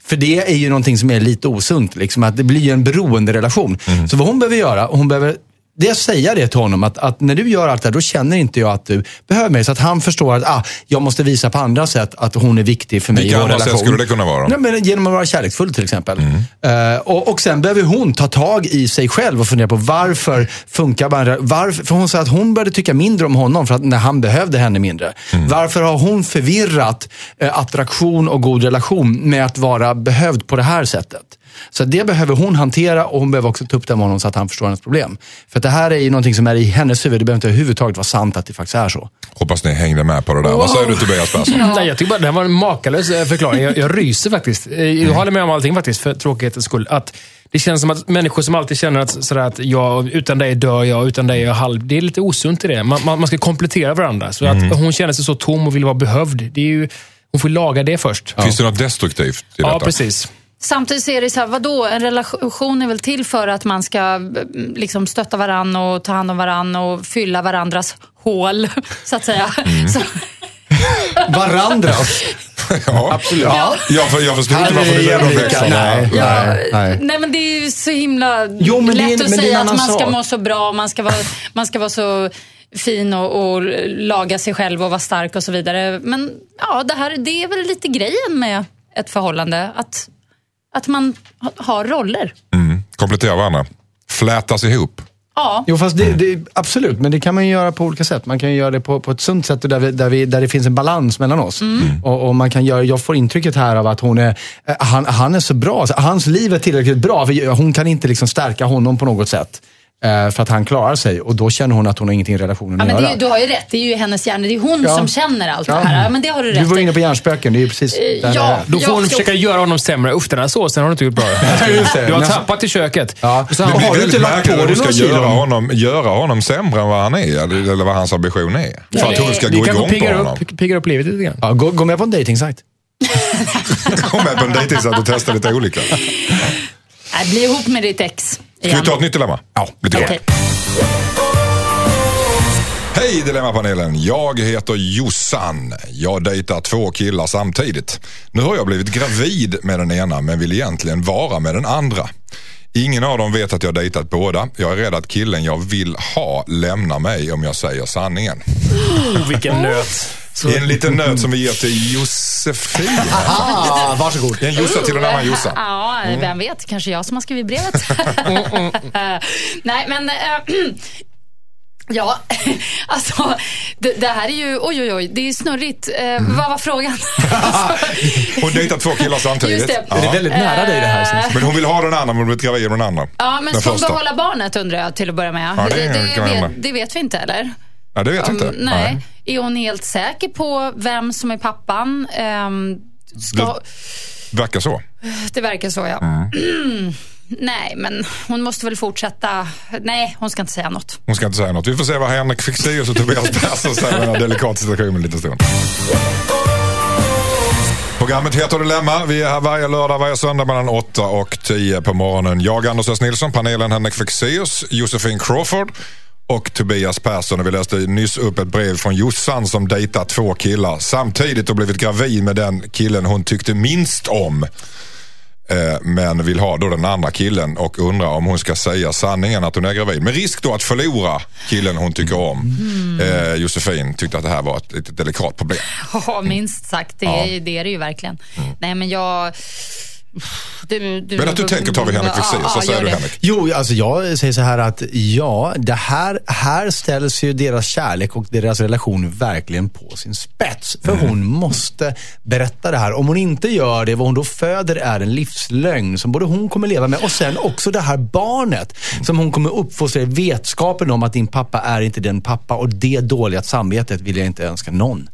För det är ju någonting som är lite osunt, liksom, att det blir en beroenderelation. Så vad hon behöver göra, hon behöver det säga det till honom, att, att när du gör allt det här, då känner inte jag att du behöver mig. Så att han förstår att ah, jag måste visa på andra sätt att hon är viktig för mig Vilka i vår relation. skulle det kunna vara? Nej, men genom att vara kärleksfull till exempel. Eh, och, och sen behöver hon ta tag i sig själv och fundera på varför funkar bara, varför, För hon sa att hon började tycka mindre om honom för att när han behövde henne mindre. Varför har hon förvirrat eh, attraktion och god relation med att vara behövd på det här sättet? Så det behöver hon hantera och hon behöver också ta upp det med honom så att han förstår hennes problem. För att det här är ju någonting som är i hennes huvud. Det behöver inte överhuvudtaget vara sant att det faktiskt är så. Hoppas ni hängde med på det där. Vad säger du Tobias Persson? Nej, jag tycker bara det här var en makalös eh, förklaring. Jag, jag ryser faktiskt. Eh, Jag håller med om allting faktiskt, för tråkighetens skull. Att det känns som att människor som alltid känner att, sådär att jag, utan dig dör jag, utan dig är jag halv. Det är lite osunt i det. Man, man, man ska komplettera varandra. Så att hon känner sig så tom och vill vara behövd. Det är ju, hon får laga det först. Finns det något destruktivt i Ja, detta? precis. Samtidigt så är det så här, vadå, en relation är väl till för att man ska mm, liksom stötta varann och ta hand om varann och fylla varandras hål, så att säga. Så, Varandras. Ja, absolut. Ja. Jag, för, jag förstår inte varför du det lägger de jämlika. växlarna. Nej. ja, nej. nej. men det är ju så himla Jo, men det är- lätt att men det är en säga att man ska sak. må så bra, man ska vara, man ska vara så fin och, och laga sig själv och vara stark och så vidare. Men ja, det, här, det är väl lite grejen med ett förhållande, att, att man ha- har roller. Mm. Komplettera varandra. Flätas ihop. Ja. Jo, fast det, det, absolut, men det kan man ju göra på olika sätt. Man kan ju göra det på, på ett sunt sätt där, vi, där, vi, där det finns en balans mellan oss. Och, och man kan göra, jag får intrycket här av att hon är, eh, han, han är så bra, hans liv är tillräckligt bra. För hon kan inte liksom stärka honom på något sätt. Eh, För att han klarar sig och då känner hon att hon har ingenting i relationen Ja, att men det, göra. är ju- du har ju rätt, det är ju hennes hjärna. Det är hon Ja. som känner allt Ja. det här. Ja, men det har du Du rätt var i. inne på hjärnspöken, det är ju precis där det ja. är. Då får hon försöka göra honom sämre. Usch, den här såsen har du inte gjort bra. Det. Du har tappat i köket. Ja. Så Det Det Har du inte väldigt lagt märkligt på att du dig ska några göra kilon? honom, göra honom sämre än vad han är. Eller vad hans ambition är. För att hon ska det gå igång på piggar honom. upp, piggar upp livet lite grann. Ja, gå, gå med på en dejtingsajt. Kom med på en dejtingsajt och testa lite olika. Bli ihop med ditt ex. Vi igen. ta ett nytt dilemma? Ja, jag. Okej. Hej Dilemmapanelen! Jag heter Jossan. Jag dejtar två killar samtidigt. Nu har jag blivit gravid med den ena men vill egentligen vara med den andra. Ingen av dem vet att jag dejtat båda. Jag är rädd att killen jag vill ha lämnar mig om jag säger sanningen. Oh, vilken nöt. En liten nöt som vi ger till Josefin. Ah, varsågod. Det är en Jossa till en annan Jossa. Ja, vem vet. Kanske jag som har skrivit brevet. Nej, men... äh, Ja, alltså det, det här är ju, oj oj oj, det är snurrigt. Eh, Vad var frågan? Hon dejtar två killar samtidigt. Just det. Är det väldigt nära dig det här? Känns? Men hon vill ha den andra men hon blivit gravid med den andra. Ja, men den ska hon behålla barnet undrar jag till att börja med. Ja, det det, jag vet, det vet vi inte eller? Ja, det vet jag inte. Um, nej. Är hon helt säker på vem som är pappan? Ehm, ska, Verkar så. det verkar så ja. Mm. nej, men hon måste väl fortsätta. Nej, hon ska inte säga något. Hon ska inte säga något. Vi får se vad Henrik Fexeus och Tobias Persson säger i den här delikata situationen en liten stund. Programmet heter Dilemma. Vi är här varje lördag, varje söndag mellan 8 och 10 på morgonen. Jag, Anders S. Nilsson, panelen Henrik Fexeus, Josefin Crawford och Tobias Persson. Och vi läste nyss upp ett brev från Jossan som dejtat två killar samtidigt och blivit gravid med den killen hon tyckte minst om. Eh, men vill ha då den andra killen och undrar om hon ska säga sanningen att hon är gravid. Med risk då att förlora killen hon tycker om. Eh, Josefin tyckte att det här var ett litet delikat problem. Ja, minst sagt. Det är, ju- det är det ju verkligen. Nej, men jag... Du, du, Men att du tänker tar vi Henrik Ja, Fexeus. ja, Vad säger du. Henrik? Jo, alltså jag säger så här att ja, det här, här ställs ju deras kärlek och deras relation verkligen på sin spets. För hon måste berätta det här. Om hon inte gör det, vad hon då föder är en livslögn som både hon kommer leva med och sen också det här barnet som hon kommer uppfostra i vetskapen om att din pappa är inte den pappa och det dåliga samvetet vill jag inte önska någon.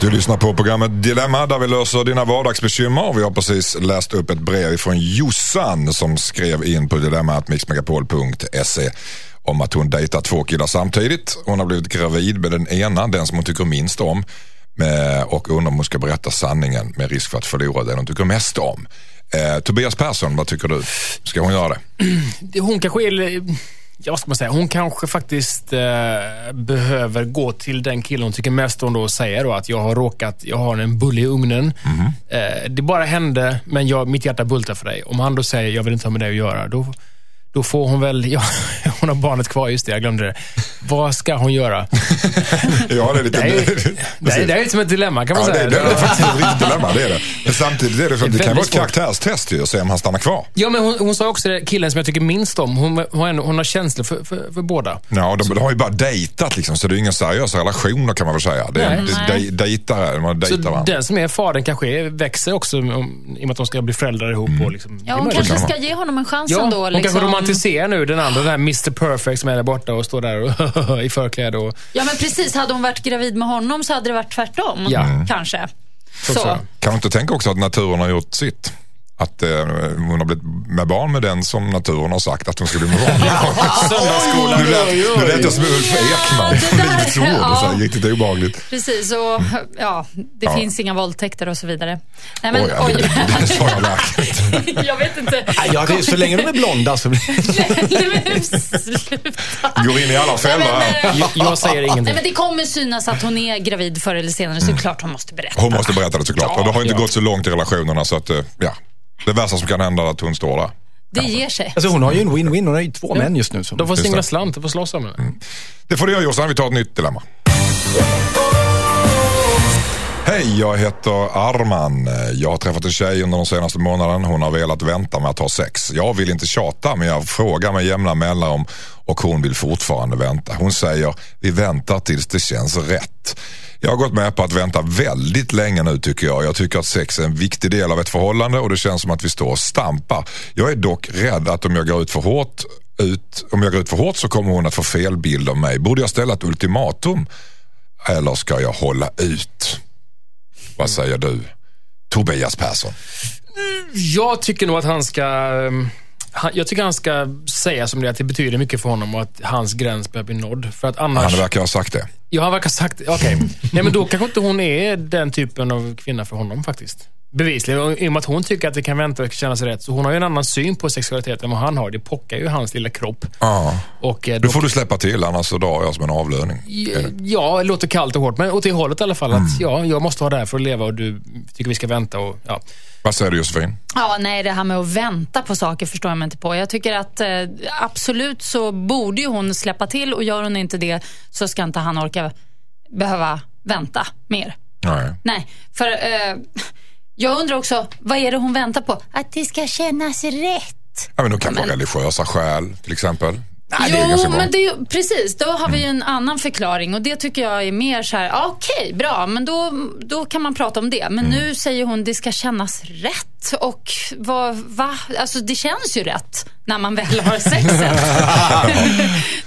Du lyssnar på programmet Dilemma där vi löser dina vardagsbekymmer. Vi har precis läst upp ett brev från Jossan som skrev in på dilemmatmixmegapol.se om att hon dejtar två killar samtidigt. Hon har blivit gravid med den ena, den som hon tycker minst om. Och undrar om hon ska berätta sanningen med risk för att förlora den hon tycker mest om. Eh, Tobias Persson, vad tycker du? Ska hon göra? Det- Hon kanske är... Ja, vad ska man säga? Hon kanske faktiskt eh, behöver gå till den killen hon tycker mest om då och säga då att jag har råkat, jag har en bulle i ugnen. Eh, det bara hände, men jag, mitt hjärta bultar för dig. Om han då säger jag vill inte ha med det att göra, då, då får hon väl, ja, hon har barnet kvar, just det, jag glömde det. Vad ska hon göra? Ja, det är lite... Det är, det är, det är som ett dilemma kan man Ja, det, säga. det, det är faktiskt ett riktigt dilemma, det är det. Men samtidigt är det, för, Det det kan vara ett karaktärstest ju, och se om han stannar kvar. Ja, men hon, hon sa också det, killen som jag tycker minst om. Hon, hon, hon har känslor för, för, för båda. Ja, de, de har ju bara dejtat liksom, så det är inga seriösa relationer kan man väl säga. Det är Nej. det är dej- dejtare, man Så dejtar varandra. den som är fadern kanske växer också om, i och med att de ska bli föräldrar ihop. Och liksom, Ja, hon det kanske ska ge honom en chans Ja, ändå. hon Liksom. Kanske romantiserar nu den andra, den här Mr Perfect som är där borta och står där och, i förkläde. Och, Ja, men precis. Hade hon varit gravid med honom så hade det varit tvärtom. Ja. Kanske. Så. Kan du inte tänka också att naturen har gjort sitt? Att eh, hon har blivit med barn med den som naturen har sagt att hon skulle bli med barn med. Söndagsskolan. Nu lät, nu lät jag som Ulf Ekman det från Livets Ord. ja. Riktigt obehagligt. Precis, och ja, det Ja. finns inga våldtäkter och så vidare. Nej, men, Oj, ja, det, det, det sa jag verkligen. jag vet inte. Nej, Ja, det, så länge de är blonda så blir Nej, sluta. Går in i alla fällor Nej, här. Jag, jag säger Nej, ingenting. men det kommer synas att hon är gravid förr eller senare, så det är klart hon måste berätta. Hon måste berätta det såklart. och det har inte ja. gått så långt i relationerna så att, eh, ja. Det värsta som kan hända är att hon står där. Det ger sig. Alltså hon har ju en win-win. Hon har ju två män just nu. Som... De får singla det. slant, de får slåss om det. Det får du göra Jossan, vi tar ett nytt dilemma. Hej, jag heter Arman. Jag har träffat en tjej under den senaste månaden. Hon har velat vänta med att ha sex. Jag vill inte tjata, men jag frågar med jämna mellanrum och hon vill fortfarande vänta. Hon säger, vi väntar tills det känns rätt. Jag har gått med på att vänta väldigt länge nu tycker jag. Jag tycker att sex är en viktig del av ett förhållande och det känns som att vi står och stampar. Jag är dock rädd att om jag går ut för hårt ut, om jag går ut för hårt så kommer hon att få fel bild av mig. Borde jag ställa ett ultimatum? Eller ska jag hålla ut? Vad säger du? Tobias Persson. Jag tycker nog att han ska... Ehm, han, jag tycker han ska säga som det att det betyder mycket för honom och att hans gräns börjar bli nådd. För att annars... Han verkar ha sagt det. Ja, han verkar ha sagt Okej. Nej, men då kanske inte hon är den typen av kvinna för honom faktiskt. Bevisligen. Och I och med att hon tycker att det kan vänta och kännas rätt. Så hon har ju en annan syn på sexualitet än vad han har. Det pockar ju hans lilla kropp. Ja. Och, eh, då, får du släppa till annars så drar jag som en avlöning. Ja, det låter kallt och hårt. Men åt det hållet i alla fall. Att ja, jag måste vara där för att leva och du tycker vi ska vänta. Och, ja. Vad säger du Josefin? Ja, nej, det här med att vänta på saker förstår jag mig inte på. Jag tycker att eh, absolut så borde ju hon släppa till och gör hon inte det så ska inte han orka behöva vänta mer. Nej. Nej, för eh, jag undrar också, vad är det hon väntar på? Att det ska kännas rätt. Ja, men de kan vara Men- religiösa skäl till exempel. Nej, jo, men det precis. Då har vi ju en annan förklaring och det tycker jag är mer så här, ah, okej, bra, men då, då kan man prata om det. Men nu säger hon, det ska kännas rätt och vad, va? Alltså det känns ju rätt när man väl har sexet.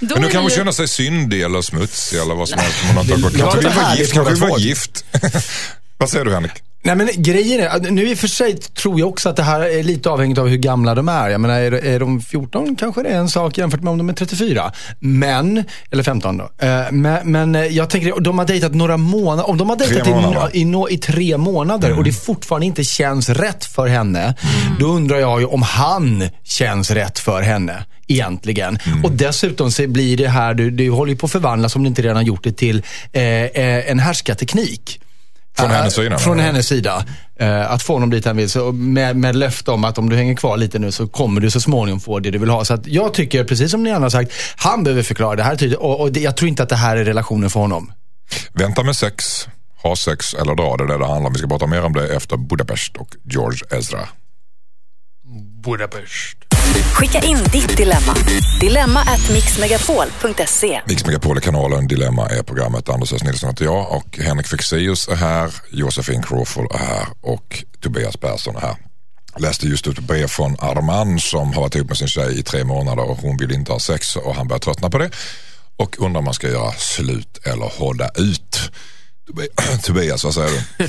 Då Men nu kan hon ju- känna sig syndig eller smutsig eller vad som helst. har. Jag Kanske vill vara. Kanske vill vara gift. vad säger du Henrik? Nej men grejen är, nu i och för sig tror jag också att det här är lite avhängigt av hur gamla de är. Jag menar, är, är de 14 kanske det är en sak jämfört med om de är 34. Men, eller 15 då. Eh, Men, men eh, jag tänker, de har dejtat några månader. Om de har dejtat i, månader. i, i tre månader och det fortfarande inte känns rätt för henne. Då undrar jag ju om han känns rätt för henne. Egentligen. Och dessutom så blir det här, du, du håller ju på att förvandlas om du inte redan har gjort det till eh, eh, en härskarteknik. Från Eh, hennes sida? Från hennes sida. Eh, att få honom dit han vill. Så med, med löfte om att om du hänger kvar lite nu så kommer du så småningom få det du vill ha. Så att jag tycker, precis som ni andra har sagt, han behöver förklara det här tydligt. Och, och det, jag tror inte att det här är relationen för honom. Vänta med sex, ha sex eller dra det är det det handlar om. Vi ska prata mer om det efter Budapest och George Ezra. Budapest. Skicka in ditt dilemma. Dilemma at mixmegapol.se. Mix Megapol-kanalen Dilemma är programmet. Anders S. Nilsson heter jag och Henrik Fexeus är här. Josefin Crawford är här och Tobias Persson är här. Jag läste just ut ett brev från Arman som har varit ihop med sin tjej i tre månader och hon vill inte ha sex och han börjar tröttna på det. Och undrar om man ska göra slut eller hålla ut. Tobi- Tobias, vad säger du?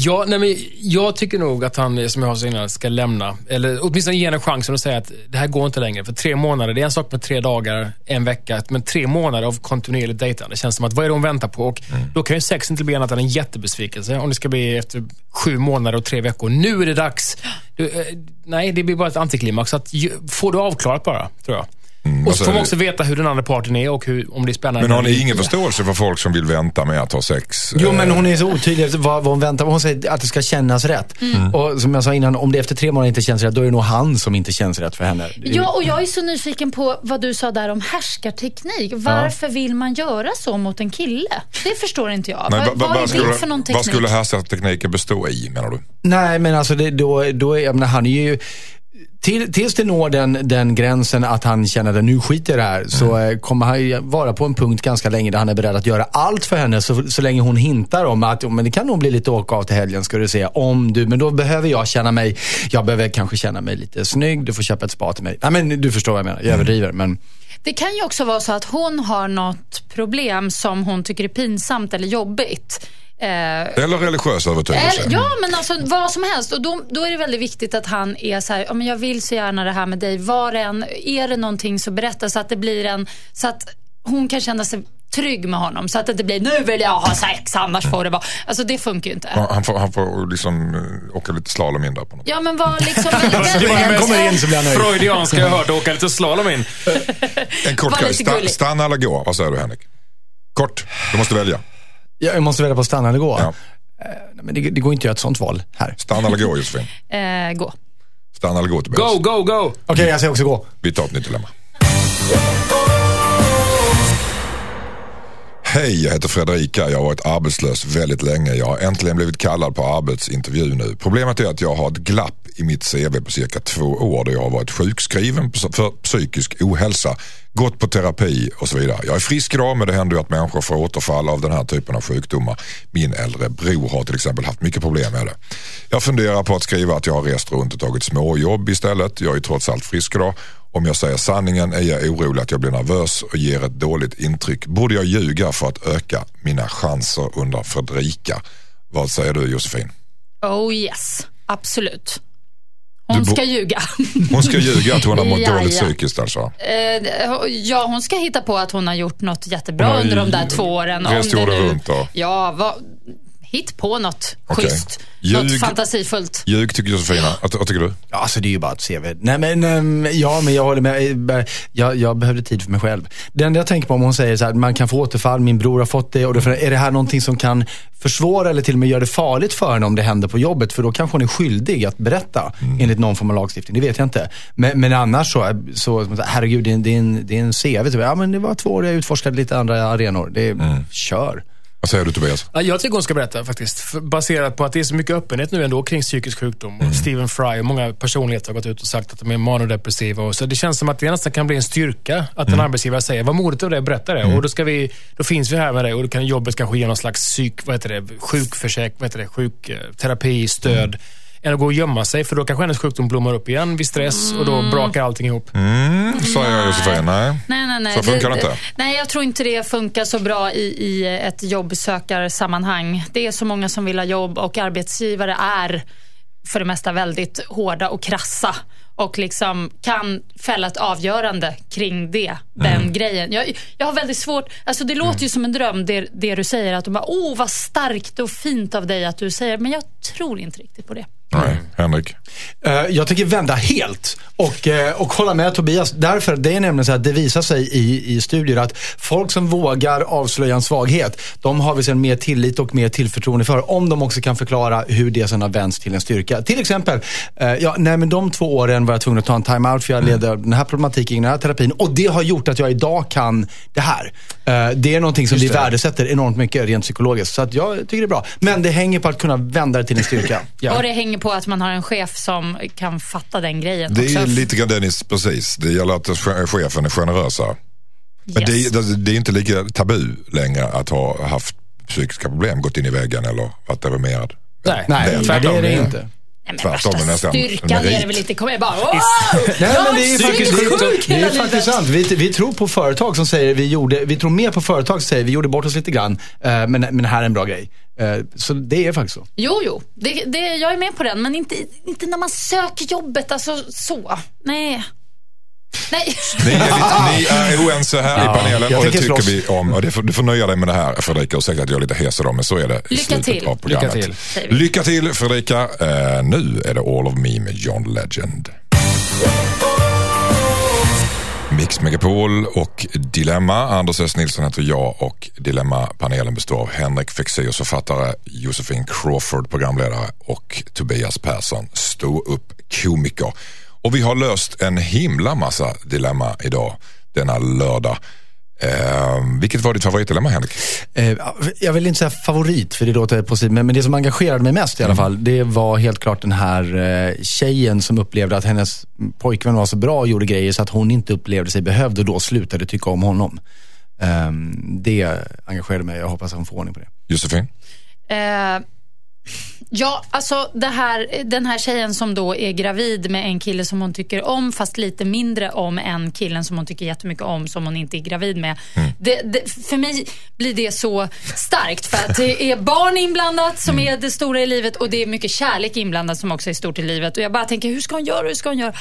Ja, nej men jag tycker nog att han, som jag sa innan, ska lämna. Eller åtminstone ge henne chansen att säga att det här går inte längre. För tre månader, det är en sak med tre dagar, en vecka. Men tre månader av kontinuerligt dejtande känns som att vad är det hon väntar på? Och Då kan ju sex inte bli annat än en jättebesvikelse. Om det ska bli efter sju månader och tre veckor. Nu är det dags. Du, eh, nej, det blir bara ett antiklimax. Så att, får du avklarat bara, tror jag. Och vad så får säger man också veta hur den andra parten är och hur, om det är spännande. Men har ni ingen förståelse för folk som vill vänta med att ha sex? Jo, Eh, men hon är så otydlig vad, vad hon väntar på. Hon säger att det ska kännas rätt. Och som jag sa innan, om det efter tre månader inte känns rätt, då är det nog han som inte känns rätt för henne. Ja, och jag är så nyfiken på vad du sa där om härskarteknik. Varför vill man göra så mot en kille? Det förstår inte jag. Nej, vad, va- va- vad är vad det skulle, för någon vad teknik? skulle härskartekniken bestå i menar du? Nej, men alltså det, då, då är, jag menar, han är ju... Till, tills det når den, den gränsen att han känner att nu skiter i det här, så Mm. eh, kommer han vara på en punkt ganska länge där han är beredd att göra allt för henne. Så, så länge hon hintar om att "Jo, men det kan nog bli lite åka av till helgen, ska du se. Om du, men då behöver jag känna mig, jag behöver kanske känna mig lite snygg, du får köpa ett spa till mig. Nej, men du förstår vad jag menar, jag överdriver. Men, Det kan ju också vara så att hon har något problem som hon tycker är pinsamt eller jobbigt. Eh, Eller religiös övertygelse? Eller, ja, men alltså vad som helst. Och då, då är det väldigt viktigt att han är så här, ja, men jag vill så gärna det här med dig. Var än, är det någonting så berätta så att det blir en, så att hon kan känna sig trygg med honom. Så att det inte blir, nu vill jag ha sex, annars får det vara. Alltså det funkar ju inte. Ja, Han får, han får liksom eh, åka lite slalom in där på något Ja, men var liksom... han kommer in så blir han nöjd. Freudianska jag hört åka lite slalom in. En kort grej. Sta, stanna eller gå? Vad säger du Henrik? Kort, du måste välja. Jag måste välja på stanna eller gå. Ja. Eh, nej, men det, det går inte att göra ett sånt val här. Stanna eller gå Josefin? Eh, gå. Stanna eller gå Tobias? Go, go, go! Okej, jag säger också gå. Vi tar ett nytt dilemma. Hej, jag heter Fredrika. Jag har varit arbetslös väldigt länge. Jag har äntligen blivit kallad på arbetsintervju nu. Problemet är att jag har ett glapp i mitt CV på cirka två år där jag har varit sjukskriven för psykisk ohälsa, gått på terapi och så vidare. Jag är frisk idag men det händer ju att människor får återfall av den här typen av sjukdomar. Min äldre bror har till exempel haft mycket problem med det. Jag funderar på att skriva att jag har rest runt och tagit småjobb istället. Jag är trots allt frisk idag. Om jag säger sanningen är jag orolig att jag blir nervös och ger ett dåligt intryck. Borde jag ljuga för att öka mina chanser under Fredrika? Vad säger du Josefin? Oh yes, absolut. Hon ska ljuga. Hon ska ljuga att hon har mått Ja, dåligt ja. psykiskt alltså. Eh, ja, hon ska hitta på att hon har gjort något jättebra under de där två åren. Rest jorden runt då. Ja, vad, hitt på något Okej. schysst. Ljug- Något fantasifullt. Ljug tycker Josefina. Vad, tycker du? Ja, alltså det är ju bara ett CV. Nej men, ehm, ja men jag håller med. Jag, jag behövde tid för mig själv. Det enda jag tänker på om hon säger så här, man kan få återfall, min bror har fått det. Och då, är det här någonting som kan försvåra eller till och med göra det farligt för henne om det händer på jobbet? För då kanske hon är skyldig att berätta enligt någon form av lagstiftning. Det vet jag inte. Men, men annars så, så, herregud det är en, det är en, det är en CV. Typ. Ja men det var två år jag utforskade lite andra arenor. Det är, kör. Vad säger du Tobias? Ja, jag tycker hon ska berätta faktiskt. Baserat på att det är så mycket öppenhet nu ändå kring psykisk sjukdom. Och Stephen Fry och många personligheter har gått ut och sagt att de är manodepressiva. Och så det känns som att det nästan kan bli en styrka att en arbetsgivare säger, vad modigt av dig att berätta det. Och då, ska vi, då finns vi här med dig och då kan jobbet kanske ge någon slags psyk, vad heter det, sjukförsäk, vad heter det, sjukterapi, stöd. Än att gå och gömma sig. För då kanske hennes sjukdom blommar upp igen vid stress och då brakar allting ihop. Mm, sa jag Josefin. Nej. Nej, nej, nej. Så funkar det inte. Nej, jag tror inte det funkar så bra i, i ett jobbsökarsammanhang. Det är så många som vill ha jobb och arbetsgivare är för det mesta väldigt hårda och krassa och liksom kan fälla ett avgörande kring det, den grejen. Jag, jag har väldigt svårt, alltså det låter ju som en dröm det, det du säger, att de bara, åh vad starkt och fint av dig att du säger, men jag tror inte riktigt på det. Nej. Henrik? Eh, Jag tycker vända helt och, eh, och hålla med Tobias. Därför, det är nämligen så att det visar sig i, i studier att folk som vågar avslöja en svaghet, de har vi sen mer tillit och mer tillförtroende för. Om de också kan förklara hur det sen har vänts till en styrka. Till exempel, eh, ja, nej, men de två åren var jag tvungen att ta en time-out för jag leder den här problematiken, den här terapin. Och det har gjort att jag idag kan det här. Det är någonting som vi värdesätter enormt mycket rent psykologiskt. Så att jag tycker det är bra. Men det hänger på att kunna vända det till en styrka. Och det hänger på att man har en chef som kan fatta den grejen Det också. är lite grann Dennis, precis. Det gäller att che- chefen är generösare. Men Yes. det, det, det är inte lika tabu längre att ha haft psykiska problem, gått in i väggen eller varit deprimerad. Nej, Nej, Väl. det är det tvärtom. inte. Tvärtom, är nästan styrkan det väl inte, kommer jag bara, wow! Nej, men det är faktiskt, sjuk det är faktiskt sant. Vi, vi tror på företag som säger vi gjorde, vi tror mer på företag som säger vi gjorde bort oss lite grann, eh, men, men här är en bra grej. Eh, så det är faktiskt så. Jo, jo. Det, det, jag är med på den, men inte, inte när man söker jobbet. Alltså så. Nej. Nej. Ni är, lite, ni är oense här i panelen jag och det tycker slåss. vi om. Och det får, du får nöja dig med det här Fredrika. Ursäkta att jag är lite hes idag men så är det i Lycka slutet till. av programmet. Lycka till. Lycka till Fredrika. Eh, nu är det All of Me med John Legend. Mix Megapol och Dilemma. Anders S. Nilsson heter jag och Dilemma-panelen består av Henrik Fexeus, författare, Josefin Crawford, programledare och Tobias Persson, stå upp komiker. Och vi har löst en himla massa dilemma idag, denna lördag. Eh, vilket var ditt favoritdilemma Henrik? Eh, jag vill inte säga favorit, för det låter positivt, men, men det som engagerade mig mest i alla fall, det var helt klart den här eh, tjejen som upplevde att hennes pojkvän var så bra och gjorde grejer så att hon inte upplevde sig behövd och då slutade tycka om honom. Eh, det engagerade mig, jag hoppas att hon får ordning på det. Josefin? Ja, alltså här, den här tjejen som då är gravid med en kille som hon tycker om, fast lite mindre om än killen som hon tycker jättemycket om, som hon inte är gravid med. Det, det, för mig blir det så starkt, för att det är barn inblandat som är det stora i livet och det är mycket kärlek inblandat som också är stort i livet. Och jag bara tänker, hur ska hon göra? Hur ska hon göra?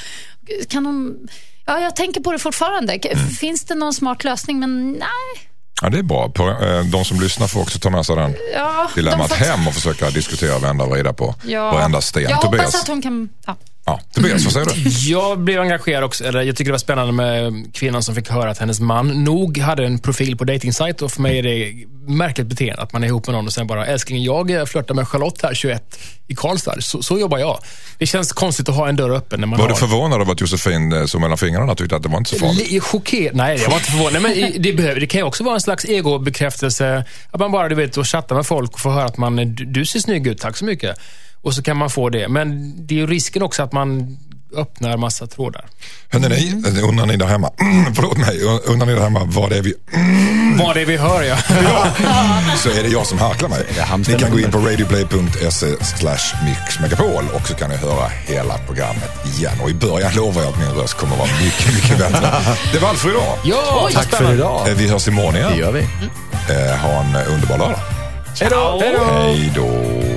Kan hon... Ja, jag tänker på det fortfarande. Finns det någon smart lösning? Men nej. Ja, det är bra. Eh, de som lyssnar får också ta med sig den Ja, dilemmat de får- hem och försöka diskutera, vända och vrida på Ja. varenda sten. Jag Tobias, hoppas att hon kan... Ja. Ja, Tobias vad säger du? Jag blev engagerad också. Eller jag tycker det var spännande med kvinnan som fick höra att hennes man nog hade en profil på dejtingsajt och för mig är det märkligt beteende att man är ihop med någon och sen bara, älskling, jag flörtar med Charlotte här, 21, i Karlstad. Så, så jobbar jag. Det känns konstigt att ha en dörr öppen när man Var har... du förvånad över att Josefin eh, såg mellan fingrarna tyckte att det var inte så farligt? Li- Chockerad. Nej, jag var inte förvånad. Men i- det, behöver, det kan ju också vara en slags egobekräftelse. Att man bara du vet, och chattar med folk och får höra att man, du, du ser snygg ut, tack så mycket. Och så kan man få det. Men det är ju risken också att man öppnar massa trådar. Hörrni, ni, undrar ni där hemma, förlåt mig, undrar ni där hemma vad det är vi, Vad det är vi hör, ja. så är det jag som harklar mig. Ni kan gå in på radioplay.se slash mixmegapol och så kan ni höra hela programmet igen. Och i början lovar jag att min röst kommer vara mycket, mycket bättre. Det var allt för idag. ja Tack för idag. Eh, Vi hörs imorgon igen. Det gör vi. Eh, Ha en eh, underbar lördag. Hej då! Hej då.